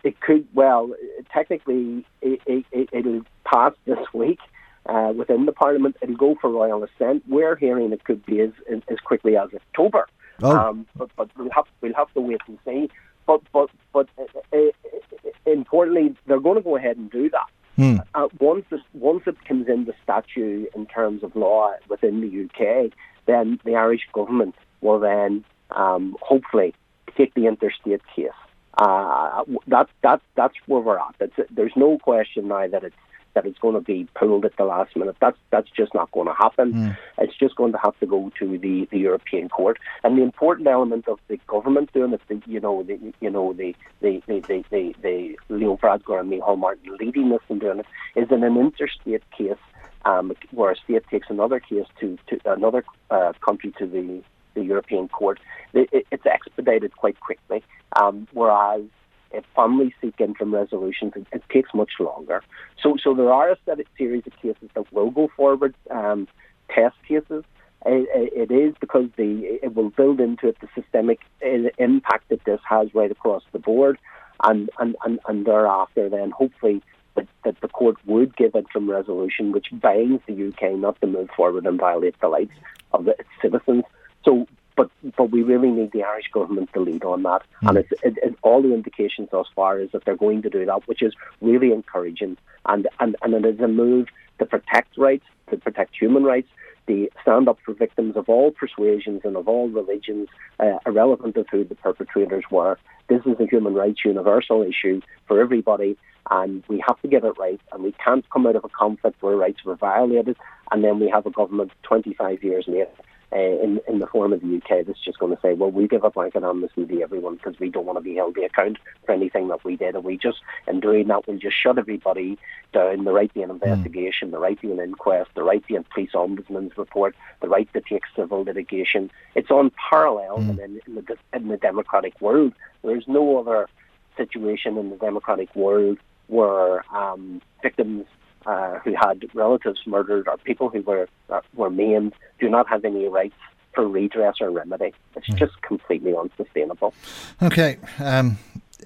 it could. Well, technically, it, it, it'll pass this week. Uh, within the Parliament, it'll go for royal assent. We're hearing it could be as as quickly as October. Oh. Um, but but we'll have we'll have to wait and see. But but but uh, uh, importantly, they're going to go ahead and do that. Hmm. Uh, once it, once it comes into statute in terms of law within the UK, then the Irish government will then um, hopefully take the interstate case. Uh, that that that's where we're at. It's, there's no question now that it's that it's going to be pulled at the last minute. That's that's just not going to happen. Mm. It's just going to have to go to the, the European Court. And the important element of the government doing it, the, you know, the you know the the the the, the, the Leo Varadkar and Micheál Martin leading this and doing it, is in an interstate case um, where a state takes another case to to another uh, country to the the European Court. It, it, it's expedited quite quickly, um, whereas families seek interim resolutions, it, it, takes much longer. So, so there are a series of cases that will go forward, um, test cases. It, it is because the it will build into it the systemic uh, impact that this has right across the board, and and, and, and thereafter then hopefully that, that the court would give interim resolution which binds the UK not to move forward and violate the rights of its citizens. So but but we really need the Irish government to lead on that. Mm. And it's, it, it, all the indications thus far is that they're going to do that, which is really encouraging. And and and it is a move to protect rights, to protect human rights, to stand up for victims of all persuasions and of all religions, uh, irrelevant of who the perpetrators were. This is a human rights universal issue for everybody, and we have to get it right. And we can't come out of a conflict where rights were violated, and then we have a government 25 years later uh, in, in the form of the UK that's just going to say, well, we give a blanket amnesty to everyone because we don't want to be held to account for anything that we did. And we just, in doing that, we'll just shut everybody down. The right to an investigation, mm. the right to an inquest, the right to a police ombudsman's report, the right to take civil litigation. It's unparalleled mm. in, in, the, in the democratic world. There's no other situation in the democratic world where um, victims uh, who had relatives murdered or people who were uh, were maimed do not have any rights for redress or remedy. It's mm. just completely unsustainable. Okay. Um,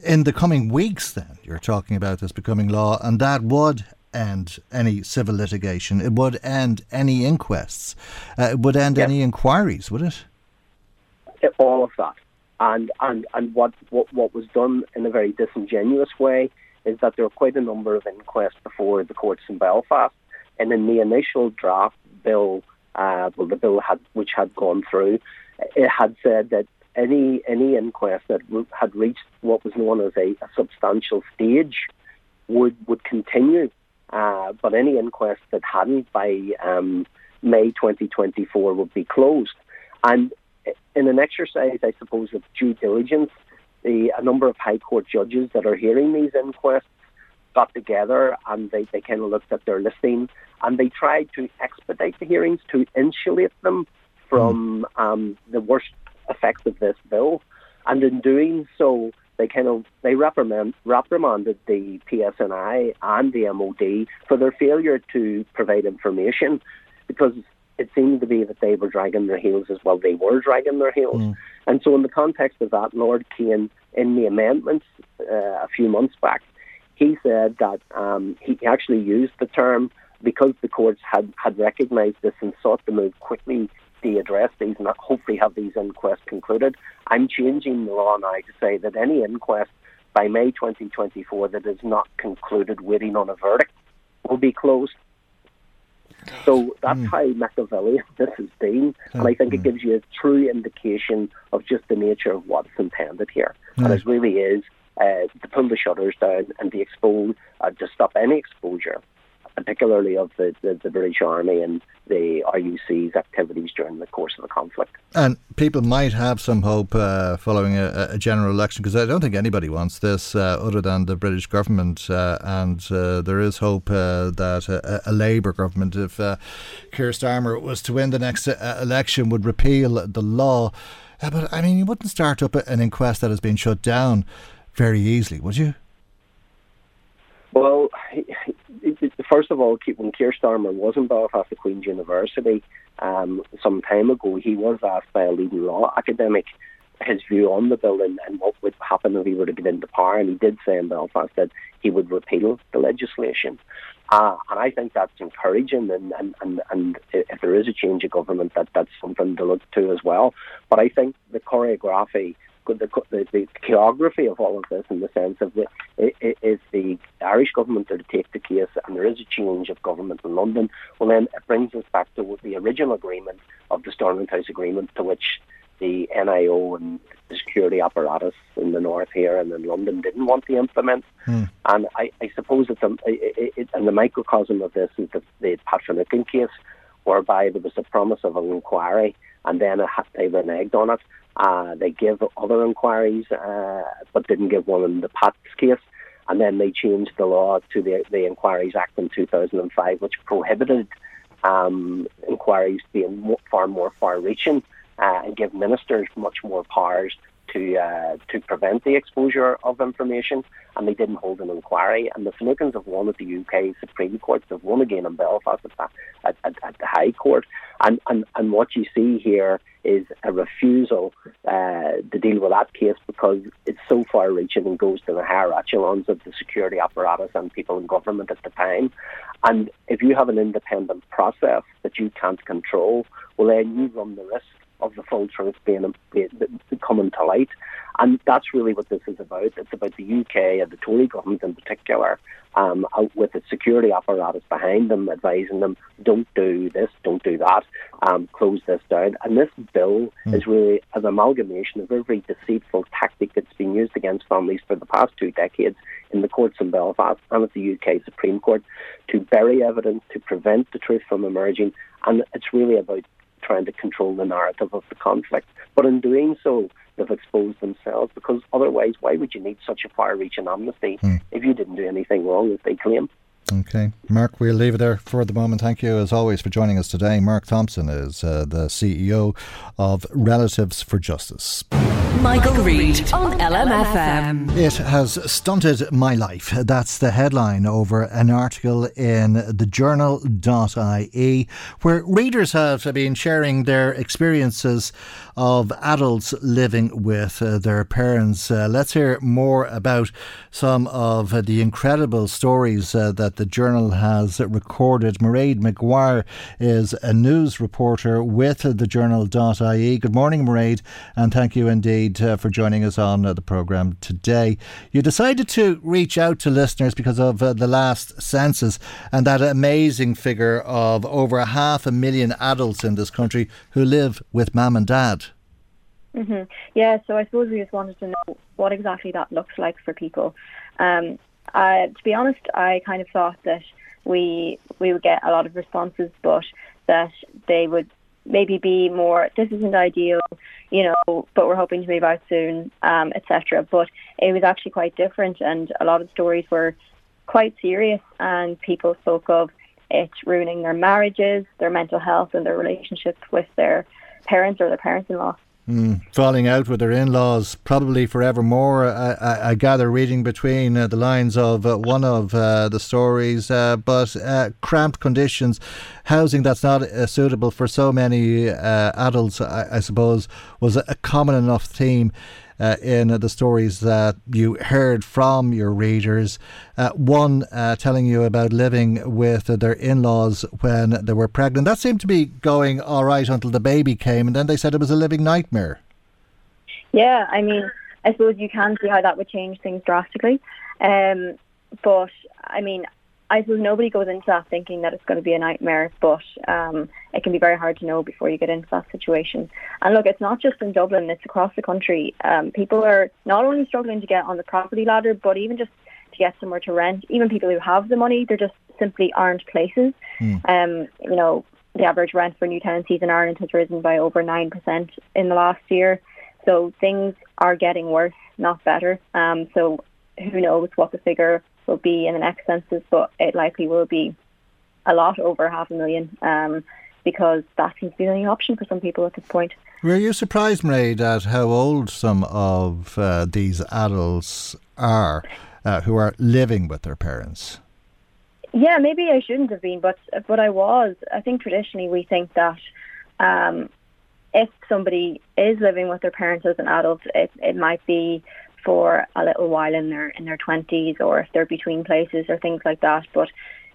in the coming weeks, then, you're talking about this becoming law, and that would end any civil litigation. It would end any inquests. Uh, it would end yes. any inquiries, would it? it? All of that. And, and, and what, what, what was done in a very disingenuous way is that there were quite a number of inquests before the courts in Belfast. And in the initial draft bill, uh, well, the bill had which had gone through, it had said that any any inquest that had reached what was known as a, a substantial stage would would continue, uh, but any inquest that hadn't by um, May 2024 would be closed. And in an exercise, I suppose, of due diligence, the, a number of High Court judges that are hearing these inquests got together and they, they kind of looked at their listing and they tried to expedite the hearings to insulate them from mm. um, the worst effects of this bill. And in doing so, they kind of they reprimand, reprimanded the PSNI and the MOD for their failure to provide information because it seemed to be that they were dragging their heels as well. They were dragging their heels. Mm. And so, in the context of that, Lord Caine, in the amendments uh, a few months back, he said that um, he actually used the term because the courts had, had recognised this and sought to move quickly to address these and hopefully have these inquests concluded. I'm changing the law now to say that any inquest by May 2024 that is not concluded waiting on a verdict will be closed. So that's mm. how Machiavellian this has been, and I think mm. it gives you a true indication of just the nature of what's intended here. Mm. And it really is uh, to pull the shutters down and to expose, uh, to stop any exposure particularly of the, the, the, British Army and the RUC's activities during the course of the conflict. And people might have some hope uh, following a, a, general election because I don't think anybody wants this uh, other than the British government. Uh, and uh, there is hope uh, that a, a, Labour government, if uh, Keir Starmer was to win the next election, would repeal the law. but I mean, you wouldn't start up an inquest that has been shut down very easily, would you? Well, first of all, when Keir Starmer was in Belfast at Queen's University um, some time ago, he was asked by a leading law academic his view on the bill and, and what would happen if he were to get into power. And he did say in Belfast that he would repeal the legislation. Uh, and I think that's encouraging. And, and, and, and if there is a change of government, that, that's something to look to as well. But I think the choreography the, the, the geography of all of this in the sense of the, is the Irish government to take the case and there is a change of government in London, well then it brings us back to the original agreement of the Stormont House Agreement to which the NIO and the security apparatus in the north here and in London didn't want to implement. Hmm. And I, I, suppose it's a, it, it, and the microcosm of this is the, the Pat Finucane case, whereby there was a promise of an inquiry and then it, they reneged on it. Uh, they give other inquiries, uh, but didn't give one in the Pat's case. And then they changed the law to the, the Inquiries Act in 2005, which prohibited um, inquiries being far more far-reaching uh, and give ministers much more powers to uh, to prevent the exposure of information, and they didn't hold an inquiry. And the Finucanes have won at the UK Supreme Court. They've won again in Belfast at, at, at, at the High Court. And, and and what you see here is a refusal uh, to deal with that case because it's so far-reaching and goes to the higher echelons of the security apparatus and people in government at the time. And if you have an independent process that you can't control, well, then you run the risk of the full truth being, being coming to light. And that's really what this is about. It's about the UK and the Tory government in particular, um, with the security apparatus behind them, advising them, don't do this, don't do that, um, close this down. And this bill mm. is really an amalgamation of every deceitful tactic that's been used against families for the past two decades in the courts in Belfast and at the UK Supreme Court to bury evidence, to prevent the truth from emerging. And it's really about trying to control the narrative of the conflict. But in doing so, they've exposed themselves because otherwise, why would you need such a far reaching amnesty mm. if you didn't do anything wrong, as they claim? Okay. Mark, we'll leave it there for the moment. Thank you, as always, for joining us today. Mark Thompson is uh, the CEO of Relatives for Justice. Michael, Reade on LMFM. It has stunted my life. That's the headline over an article in the journal.ie where readers have been sharing their experiences of adults living with uh, their parents. Uh, let's hear more about some of uh, the incredible stories uh, that the journal has recorded. Mairead McGuire is a news reporter with the journal.ie. Good morning, Mairead, and thank you indeed uh, for joining us on uh, the programme today. You decided to reach out to listeners because of the last census and that amazing figure of over half a million adults in this country who live with mum and dad. Mm-hmm. Yeah, so I suppose we just wanted to know what exactly that looks like for people. Um, uh, to be honest, I kind of thought that we we would get a lot of responses, but that they would maybe be more. This isn't ideal, you know, but we're hoping to move out soon, um, etc. But it was actually quite different, and a lot of stories were quite serious, and people spoke of it ruining their marriages, their mental health, and their relationships with their parents or their parents-in-law. Mm, falling out with their in-laws, probably forevermore. I, I, I gather, reading between uh, the lines of uh, one of uh, the stories, uh, but uh, cramped conditions, housing that's not uh, suitable for so many adults, I, I, suppose, was a common enough theme uh, in the stories that you heard from your readers. Uh, one uh, telling you about living with their in laws when they were pregnant. That seemed to be going all right until the baby came, and then they said it was a living nightmare. Yeah, I mean, I suppose you can see how that would change things drastically. Um, but I mean, I suppose nobody goes into that thinking that it's going to be a nightmare, but um, it can be very hard to know before you get into that situation. And look, it's not just in Dublin; it's across the country. Um, people are not only struggling to get on the property ladder, but even just to get somewhere to rent. Even people who have the money, there just simply aren't places. Mm. Um, you know, the average rent for new tenancies in Ireland has risen by over nine percent in the last year. So things are getting worse, not better. Um, so who knows what the figure will be in the next census, but it likely will be a lot over half a million um, because that seems to be the only option for some people at this point. Were you surprised, Mairead, at how old some of uh, these adults are uh, who are living with their parents? Yeah, maybe I shouldn't have been, but but I was. I think traditionally we think that um, if somebody is living with their parents as an adult, it, it might be for a little while in their in their twenties or if they're between places or things like that. But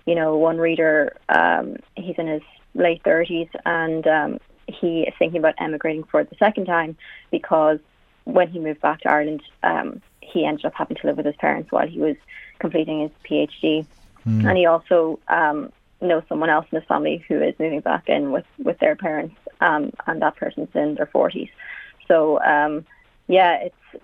you know, one reader, um, he's in his late thirties and um, he is thinking about emigrating for the second time because when he moved back to Ireland, um, he ended up having to live with his parents while he was completing his PhD, mm. and he also um, knows someone else in his family who is moving back in with with their parents, um, and that person's in their forties. So um, yeah, it's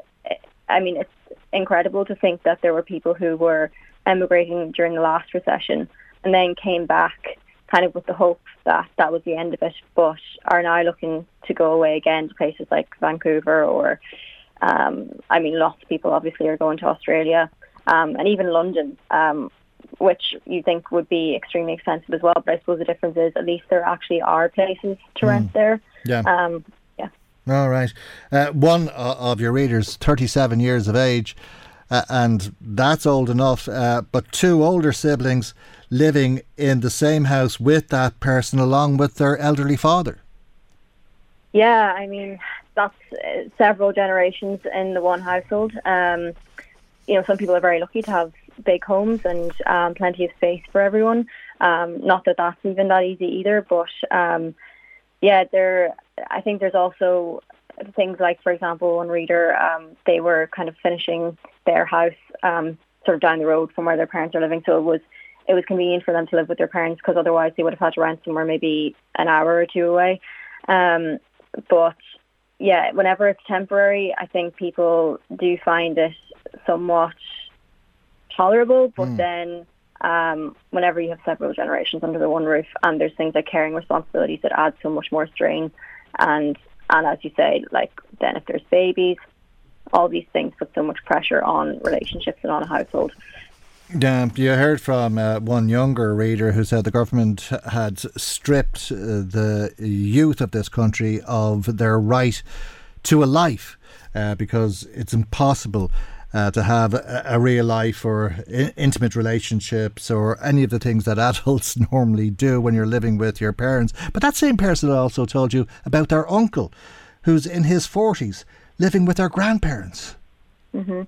I mean, it's incredible to think that there were people who were emigrating during the last recession and then came back kind of with the hope that that was the end of it, but are now looking to go away again to places like Vancouver or, um, I mean, lots of people obviously are going to Australia um, and even London, um, which you think would be extremely expensive as well. But I suppose the difference is at least there actually are places to mm. rent there. Yeah. Um, all right. Uh, one of your readers, 37 years of age, uh, and that's old enough, uh, but two older siblings living in the same house with that person along with their elderly father. Yeah, I mean, that's uh, several generations in the one household. Um, you know, some people are very lucky to have big homes and um, plenty of space for everyone. Um, not that that's even that easy either, but um, yeah, there. I think there's also things like, for example, one reader, um, they were kind of finishing their house um, sort of down the road from where their parents are living, so it was it was convenient for them to live with their parents because otherwise they would have had to rent somewhere maybe an hour or two away. Um, but yeah, whenever it's temporary, I think people do find it somewhat tolerable. But mm. then, um, whenever you have several generations under the one roof, and there's things like caring responsibilities that add so much more strain, and and as you say, like then if there's babies, all these things put so much pressure on relationships and on a household. Yeah, you heard from uh, one younger reader who said the government had stripped uh, the youth of this country of their right to a life uh, because it's impossible uh, to have a, a, real life or I- intimate relationships or any of the things that adults normally do when you're living with your parents. But that same person also told you about their uncle who's in his 40s living with their grandparents. Mm-hmm.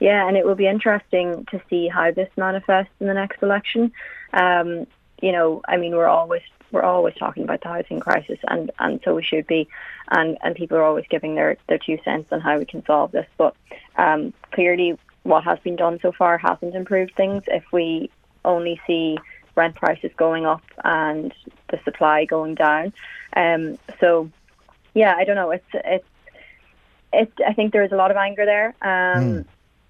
Yeah, and it will be interesting to see how this manifests in the next election. Um, you know, I mean, we're always we're always talking about the housing crisis, and, and so we should be, and, and people are always giving their, their two cents on how we can solve this. But um, clearly, what has been done so far hasn't improved things. If we only see rent prices going up and the supply going down, um, so yeah, I don't know. It's it's it. I think there is a lot of anger there. Um, mm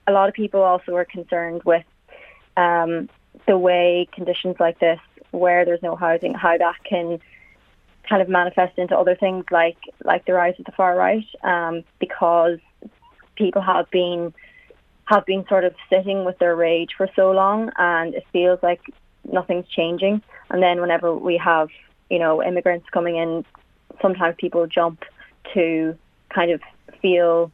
a lot of people also are concerned with um, the way conditions like this, where there's no housing, how that can kind of manifest into other things like like the rise of the far right, um, because people have been have been sort of sitting with their rage for so long, and it feels like nothing's changing. And then whenever we have you know immigrants coming in, sometimes people jump to kind of feel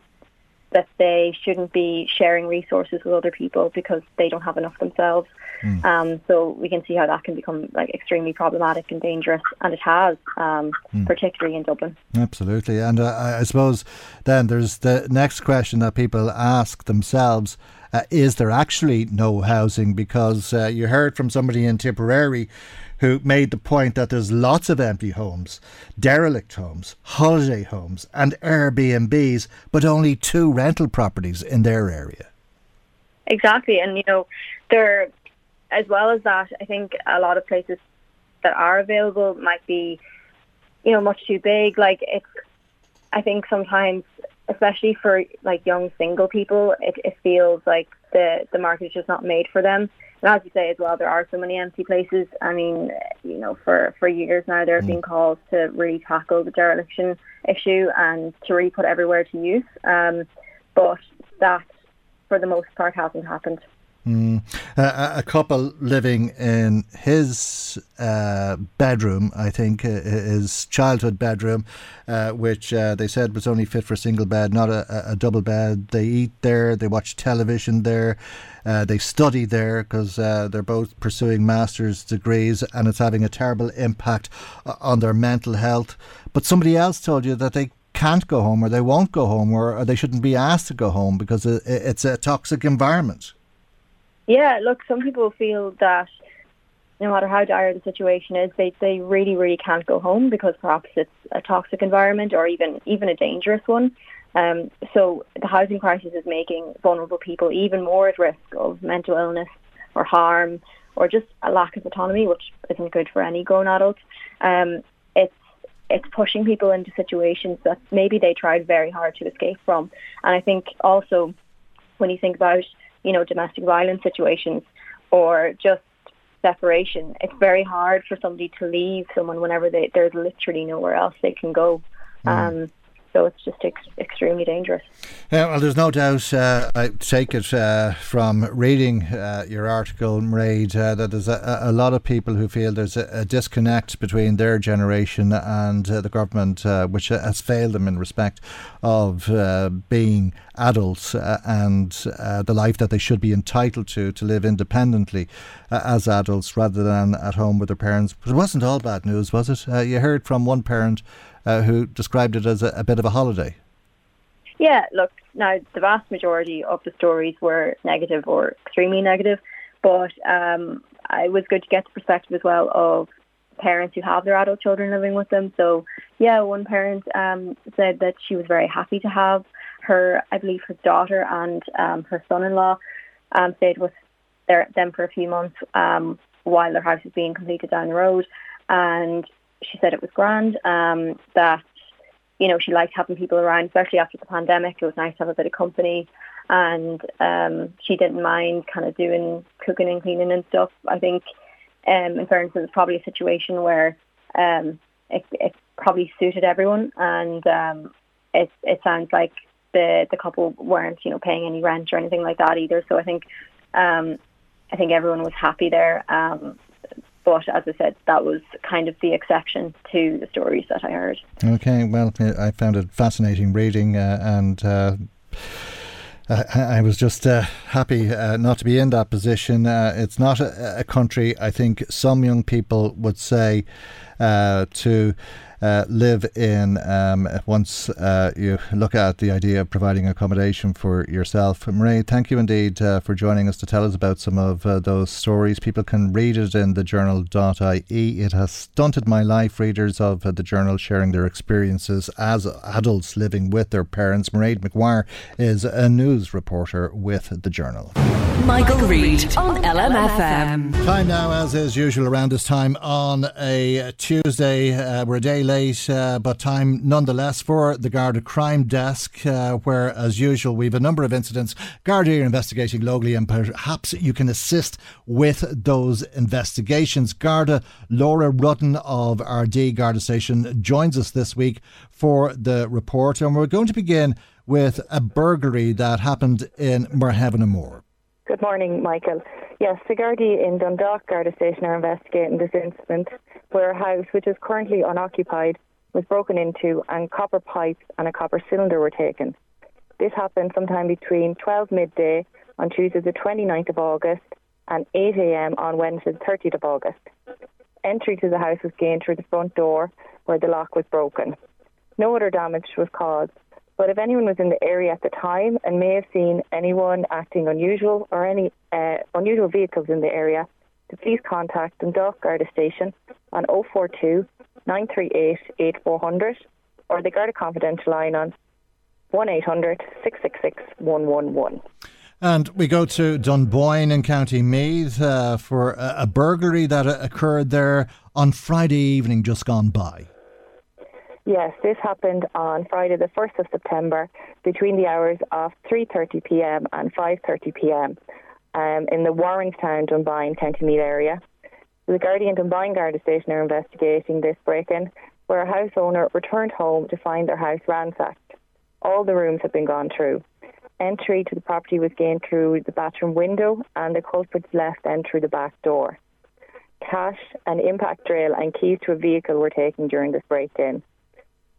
that they shouldn't be sharing resources with other people because they don't have enough themselves. Mm. Um, so we can see how that can become like extremely problematic and dangerous, and it has, um, mm. particularly in Dublin. Absolutely, and uh, I suppose then there's the next question that people ask themselves. Uh, is there actually no housing? Because uh, you heard from somebody in Tipperary who made the point that there's lots of empty homes, derelict homes, holiday homes, and Airbnbs, but only two rental properties in their area. Exactly, and you know, there, as well as that, I think a lot of places that are available might be, you know, much too big. Like it's, I think sometimes, especially for like young single people, it, it feels like the the market is just not made for them. And as you say as well, there are so many empty places. I mean, you know, for, for years now, there have mm. been calls to really tackle the dereliction issue and to really put everywhere to use. Um, but that, for the most part, hasn't happened. Mm. Uh, a couple living in his uh, bedroom, I think, uh, his childhood bedroom, uh, which uh, they said was only fit for a single bed, not a, a double bed. They eat there, they watch television there, uh, they study there because they're both pursuing master's degrees, and it's having a terrible impact on their mental health. But somebody else told you that they can't go home, or they won't go home, or, or they shouldn't be asked to go home because it's a toxic environment. Yeah, look, some people feel that no matter how dire the situation is, they, they really, really can't go home because perhaps it's a toxic environment or even even a dangerous one. Um, so the housing crisis is making vulnerable people even more at risk of mental illness or harm or just a lack of autonomy, which isn't good for any grown adult. Um, it's it's pushing people into situations that maybe they tried very hard to escape from. And I think also when you think about you know, domestic violence situations or just separation, it's very hard for somebody to leave someone whenever they, there's literally nowhere else they can go. Mm. Um, so it's just ex- extremely dangerous. Yeah, well, there's no doubt. Uh, I take it uh, from reading uh, your article, Mairead, uh, that there's a, a, lot of people who feel there's a, a disconnect between their generation and uh, the government, uh, which has failed them in respect of being adults and the life that they should be entitled to to live independently as adults rather than at home with their parents. But it wasn't all bad news, was it? you heard from one parent uh, who described it as a, a, bit of a holiday. Yeah, look, now the vast majority of the stories were negative or extremely negative, but um, it was good to get the perspective as well of parents who have their adult children living with them. So yeah, one parent um, said that she was very happy to have her, I believe, her daughter and um, her son-in-law um, stayed with their, them for a few months um, while their house was being completed down the road. And she said it was grand. Um, that you know she liked having people around, especially after the pandemic. It was nice to have a bit of company, and um, she didn't mind kind of doing cooking and cleaning and stuff. I think, um, in fairness, it was probably a situation where um, it, it probably suited everyone, and um, it it sounds like the the couple weren't you know paying any rent or anything like that either. So I think um, I think everyone was happy there. Um, but as I said, that was kind of the exception to the stories that I heard. Okay, well, I found it fascinating reading uh, and. Uh, I was just uh, happy uh, not to be in that position. Uh, it's not a, a, country I think some young people would say uh, to uh, live in um, once uh, you look at the idea of providing accommodation for yourself. Marie, thank you indeed uh, for joining us to tell us about some of uh, those stories. People can read it in the journal.ie. It has stunted my life. Readers of uh, the journal sharing their experiences as adults living with their parents. Marie McGuire is a news reporter with the journal. Michael, Reade on LMFM. Time now, as is usual around this time on a Tuesday. We're a day late, uh, but time nonetheless for the Garda Crime Desk, uh, where, as usual, we have a number of incidents. Garda are investigating locally, and perhaps you can assist with those investigations. Garda Laura Rudden of Ardee Garda Station joins us this week for the report, and we're going to begin with a burglary that happened in Merhevenamore. Good morning, Michael. Yes, the Gardaí in Dundalk Garda Station are investigating this incident where a house, which is currently unoccupied, was broken into and copper pipes and a copper cylinder were taken. This happened sometime between 12 midday on Tuesday the 29th of August and 8 a.m. on Wednesday the 30th of August. Entry to the house was gained through the front door where the lock was broken. No other damage was caused but if anyone was in the area at the time and may have seen anyone acting unusual or any uh, unusual vehicles in the area, to please contact Dundalk Garda Station on 042 938 8400 or the Garda Confidential line on 1800 666 111. And we go to Dunboyne in County Meath uh, for a, a burglary that occurred there on Friday evening just gone by. Yes, this happened on Friday, the 1st of September, between the hours of 3:30 p.m. and 5:30 p.m. Um, in the Warrenstown, Dunboyne, County Meath area. The Guardian Dunboyne Garda Station are investigating this break-in, where a house owner returned home to find their house ransacked. All the rooms had been gone through. Entry to the property was gained through the bathroom window, and the culprits left then through the back door. Cash, an impact drill, and keys to a vehicle were taken during this break-in.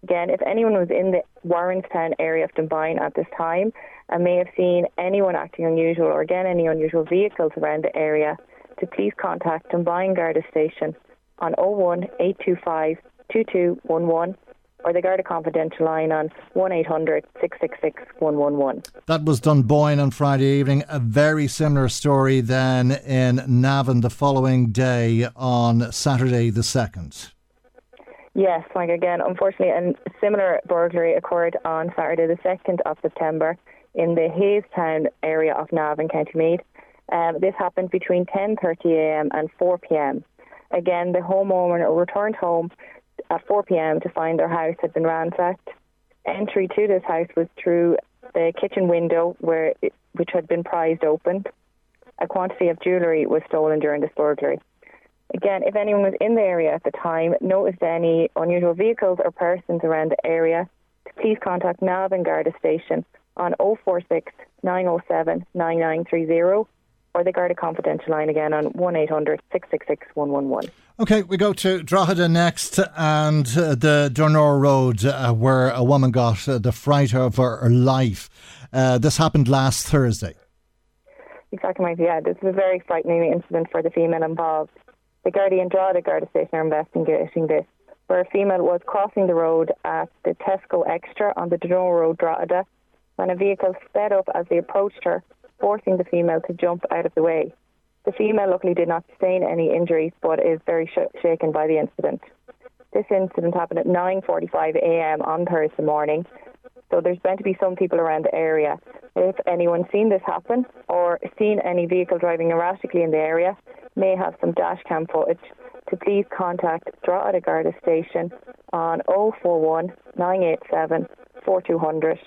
Again, if anyone was in the Warrenstown area of Dunboyne at this time and may have seen anyone acting unusual or again any unusual vehicles around the area, to please contact Dunboyne Garda Station on 01 825 2211 or the Garda Confidential line on 1800 666 111. That was Dunboyne on Friday evening. A very similar story then in Navan the following day on Saturday the 2nd. Yes, like again, unfortunately, a similar burglary occurred on Saturday, the 2nd of September, in the Haystown area of Navan, County Meath. Um, this happened between 10.30am and 4pm. Again, the homeowner returned home at 4pm to find their house had been ransacked. Entry to this house was through the kitchen window, where it, which had been prized open. A quantity of jewellery was stolen during this burglary. Again, if anyone was in the area at the time, noticed any unusual vehicles or persons around the area, please contact Navan Garda Station on 046 907 9930 or the Garda Confidential line again on 1800 666 111. Okay, we go to Drogheda next and uh, the Donore Road uh, where a woman got uh, the fright of her life. Uh, this happened last Thursday. Exactly. Yeah, this is a very frightening incident for the female involved. The Guardian Drogheda Garda Station are investigating this, where a female was crossing the road at the Tesco Extra on the Donore Road, Drogheda, when a vehicle sped up as they approached her, forcing the female to jump out of the way. The female luckily did not sustain any injuries, but is very sh- shaken by the incident. This incident happened at 9:45 a.m. on Thursday morning, so there's bound to be some people around the area. If anyone's seen this happen or seen any vehicle driving erratically in the area, may have some dash cam footage, to please contact Drogheda Garda Station on 041 987 4200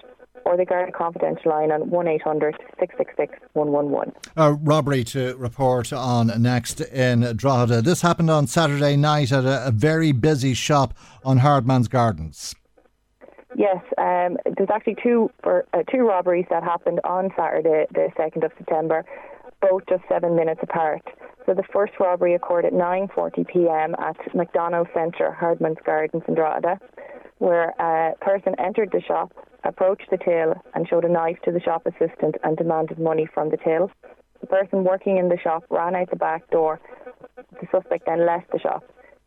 or the Garda Confidential line on 1800 666 111. A robbery to report on next in Drogheda. This happened on Saturday night at a, a very busy shop on Hardman's Gardens. Yes, um, there's actually two for, uh, two robberies that happened on Saturday, the second of September, both just seven minutes apart. So the first robbery occurred at 9:40 p.m. at McDonald Centre, Hardman's Gardens in Drogheda, where a person entered the shop, approached the till, and showed a knife to the shop assistant and demanded money from the till. The person working in the shop ran out the back door. The suspect then left the shop.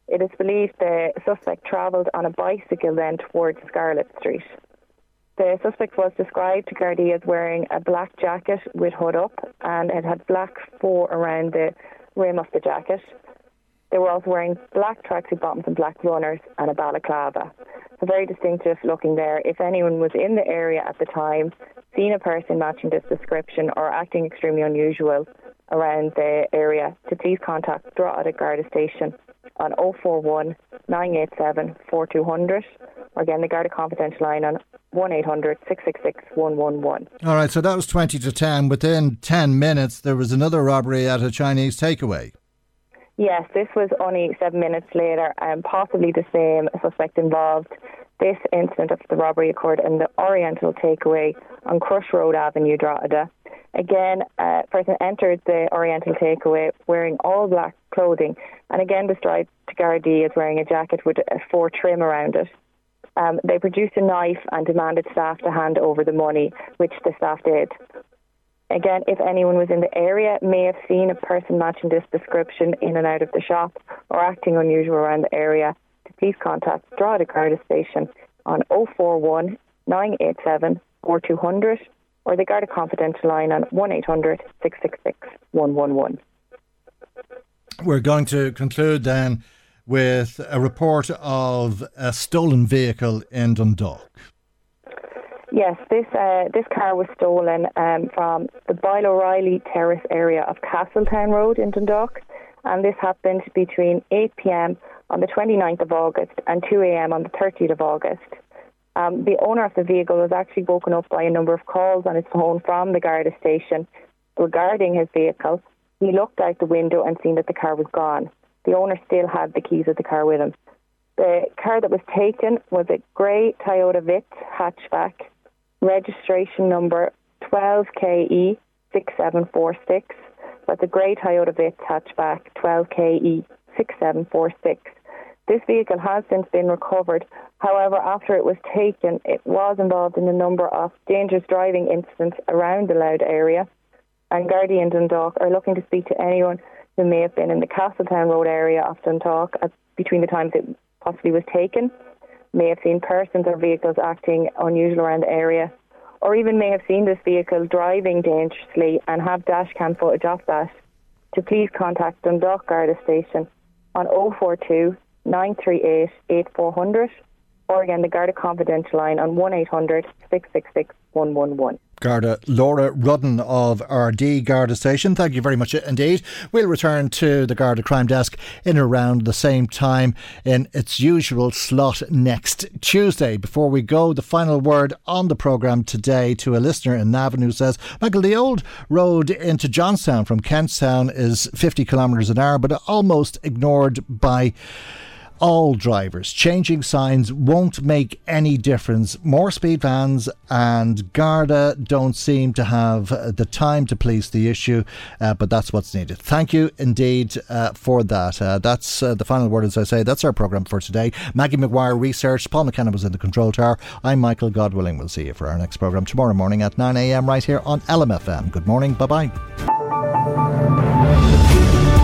It is believed the suspect travelled on a bicycle then towards Scarlett Street. The suspect was described to Gardaí as wearing a black jacket with hood up and it had black fur around the rim of the jacket. They were also wearing black tracksuit bottoms and black runners and a balaclava. So very distinctive looking there. If anyone was in the area at the time, seen a person matching this description or acting extremely unusual around the area, to please contact Drogheda Garda Station on 041 987 4200 or again the Garda Confidential line on 1800 666 111. All right, so that was 20 to 10. Within 10 minutes, there was another robbery at a Chinese takeaway. Yes, this was only seven minutes later, and possibly the same suspect involved. This incident of the robbery occurred in the Oriental Takeaway on Crush Road Avenue, Drogheda. Again, a person entered the Oriental Takeaway wearing all black clothing, and again described to Gardaí as wearing a jacket with a four trim around it. Um, they produced a knife and demanded staff to hand over the money, which the staff did. Again, if anyone was in the area, may have seen a person matching this description in and out of the shop or acting unusual around the area, to please contact Drogheda Garda Station on 041 987 4200 or the Garda Confidential line on 1800 666 111. We're going to conclude then with a report of a stolen vehicle in Dundalk. Yes, this uh, this car was stolen um, from the Boyle O'Reilly Terrace area of Castletown Road in Dundalk, and this happened between 8 p.m. on the 29th of August and 2 a.m. on the 30th of August. Um, the owner of the vehicle was actually woken up by a number of calls on his phone from the Garda station regarding his vehicle. He looked out the window and seen that the car was gone. The owner still had the keys of the car with him. The car that was taken was a grey Toyota Vitz hatchback registration number 12KE6746. That's a grey Toyota Vitz hatchback 12KE6746. This vehicle has since been recovered. However, after it was taken, it was involved in a number of dangerous driving incidents around the Louth area. And Gardaí and Dundalk are looking to speak to anyone who may have been in the Castletown Road area of Dundalk at, between the times it possibly was taken may have seen persons or vehicles acting unusual around the area, or even may have seen this vehicle driving dangerously and have dashcam footage of that, to please contact Dundalk Garda Station on 042 938 8400 or again the Garda Confidential line on 1800 666 111. Garda Laura Rudden of Ardee Garda Station. Thank you very much indeed. We'll return to the Garda Crime Desk in around the same time in its usual slot next Tuesday. Before we go, the final word on the programme today to a listener in Navan who says, Michael, the old road into Johnstown from Kentstown is 50 kilometres an hour, but almost ignored by all drivers. Changing signs won't make any difference. More speed vans and Garda don't seem to have the time to police the issue, uh, but that's what's needed. Thank you indeed uh, for that. Uh, that's uh, the final word, as I say. That's our programme for today. Maggie McGuire researched. Paul McKenna was in the control tower. I'm Michael Godwilling. We'll see you for our next programme tomorrow morning at 9 a.m. right here on LMFM. Good morning. Bye bye.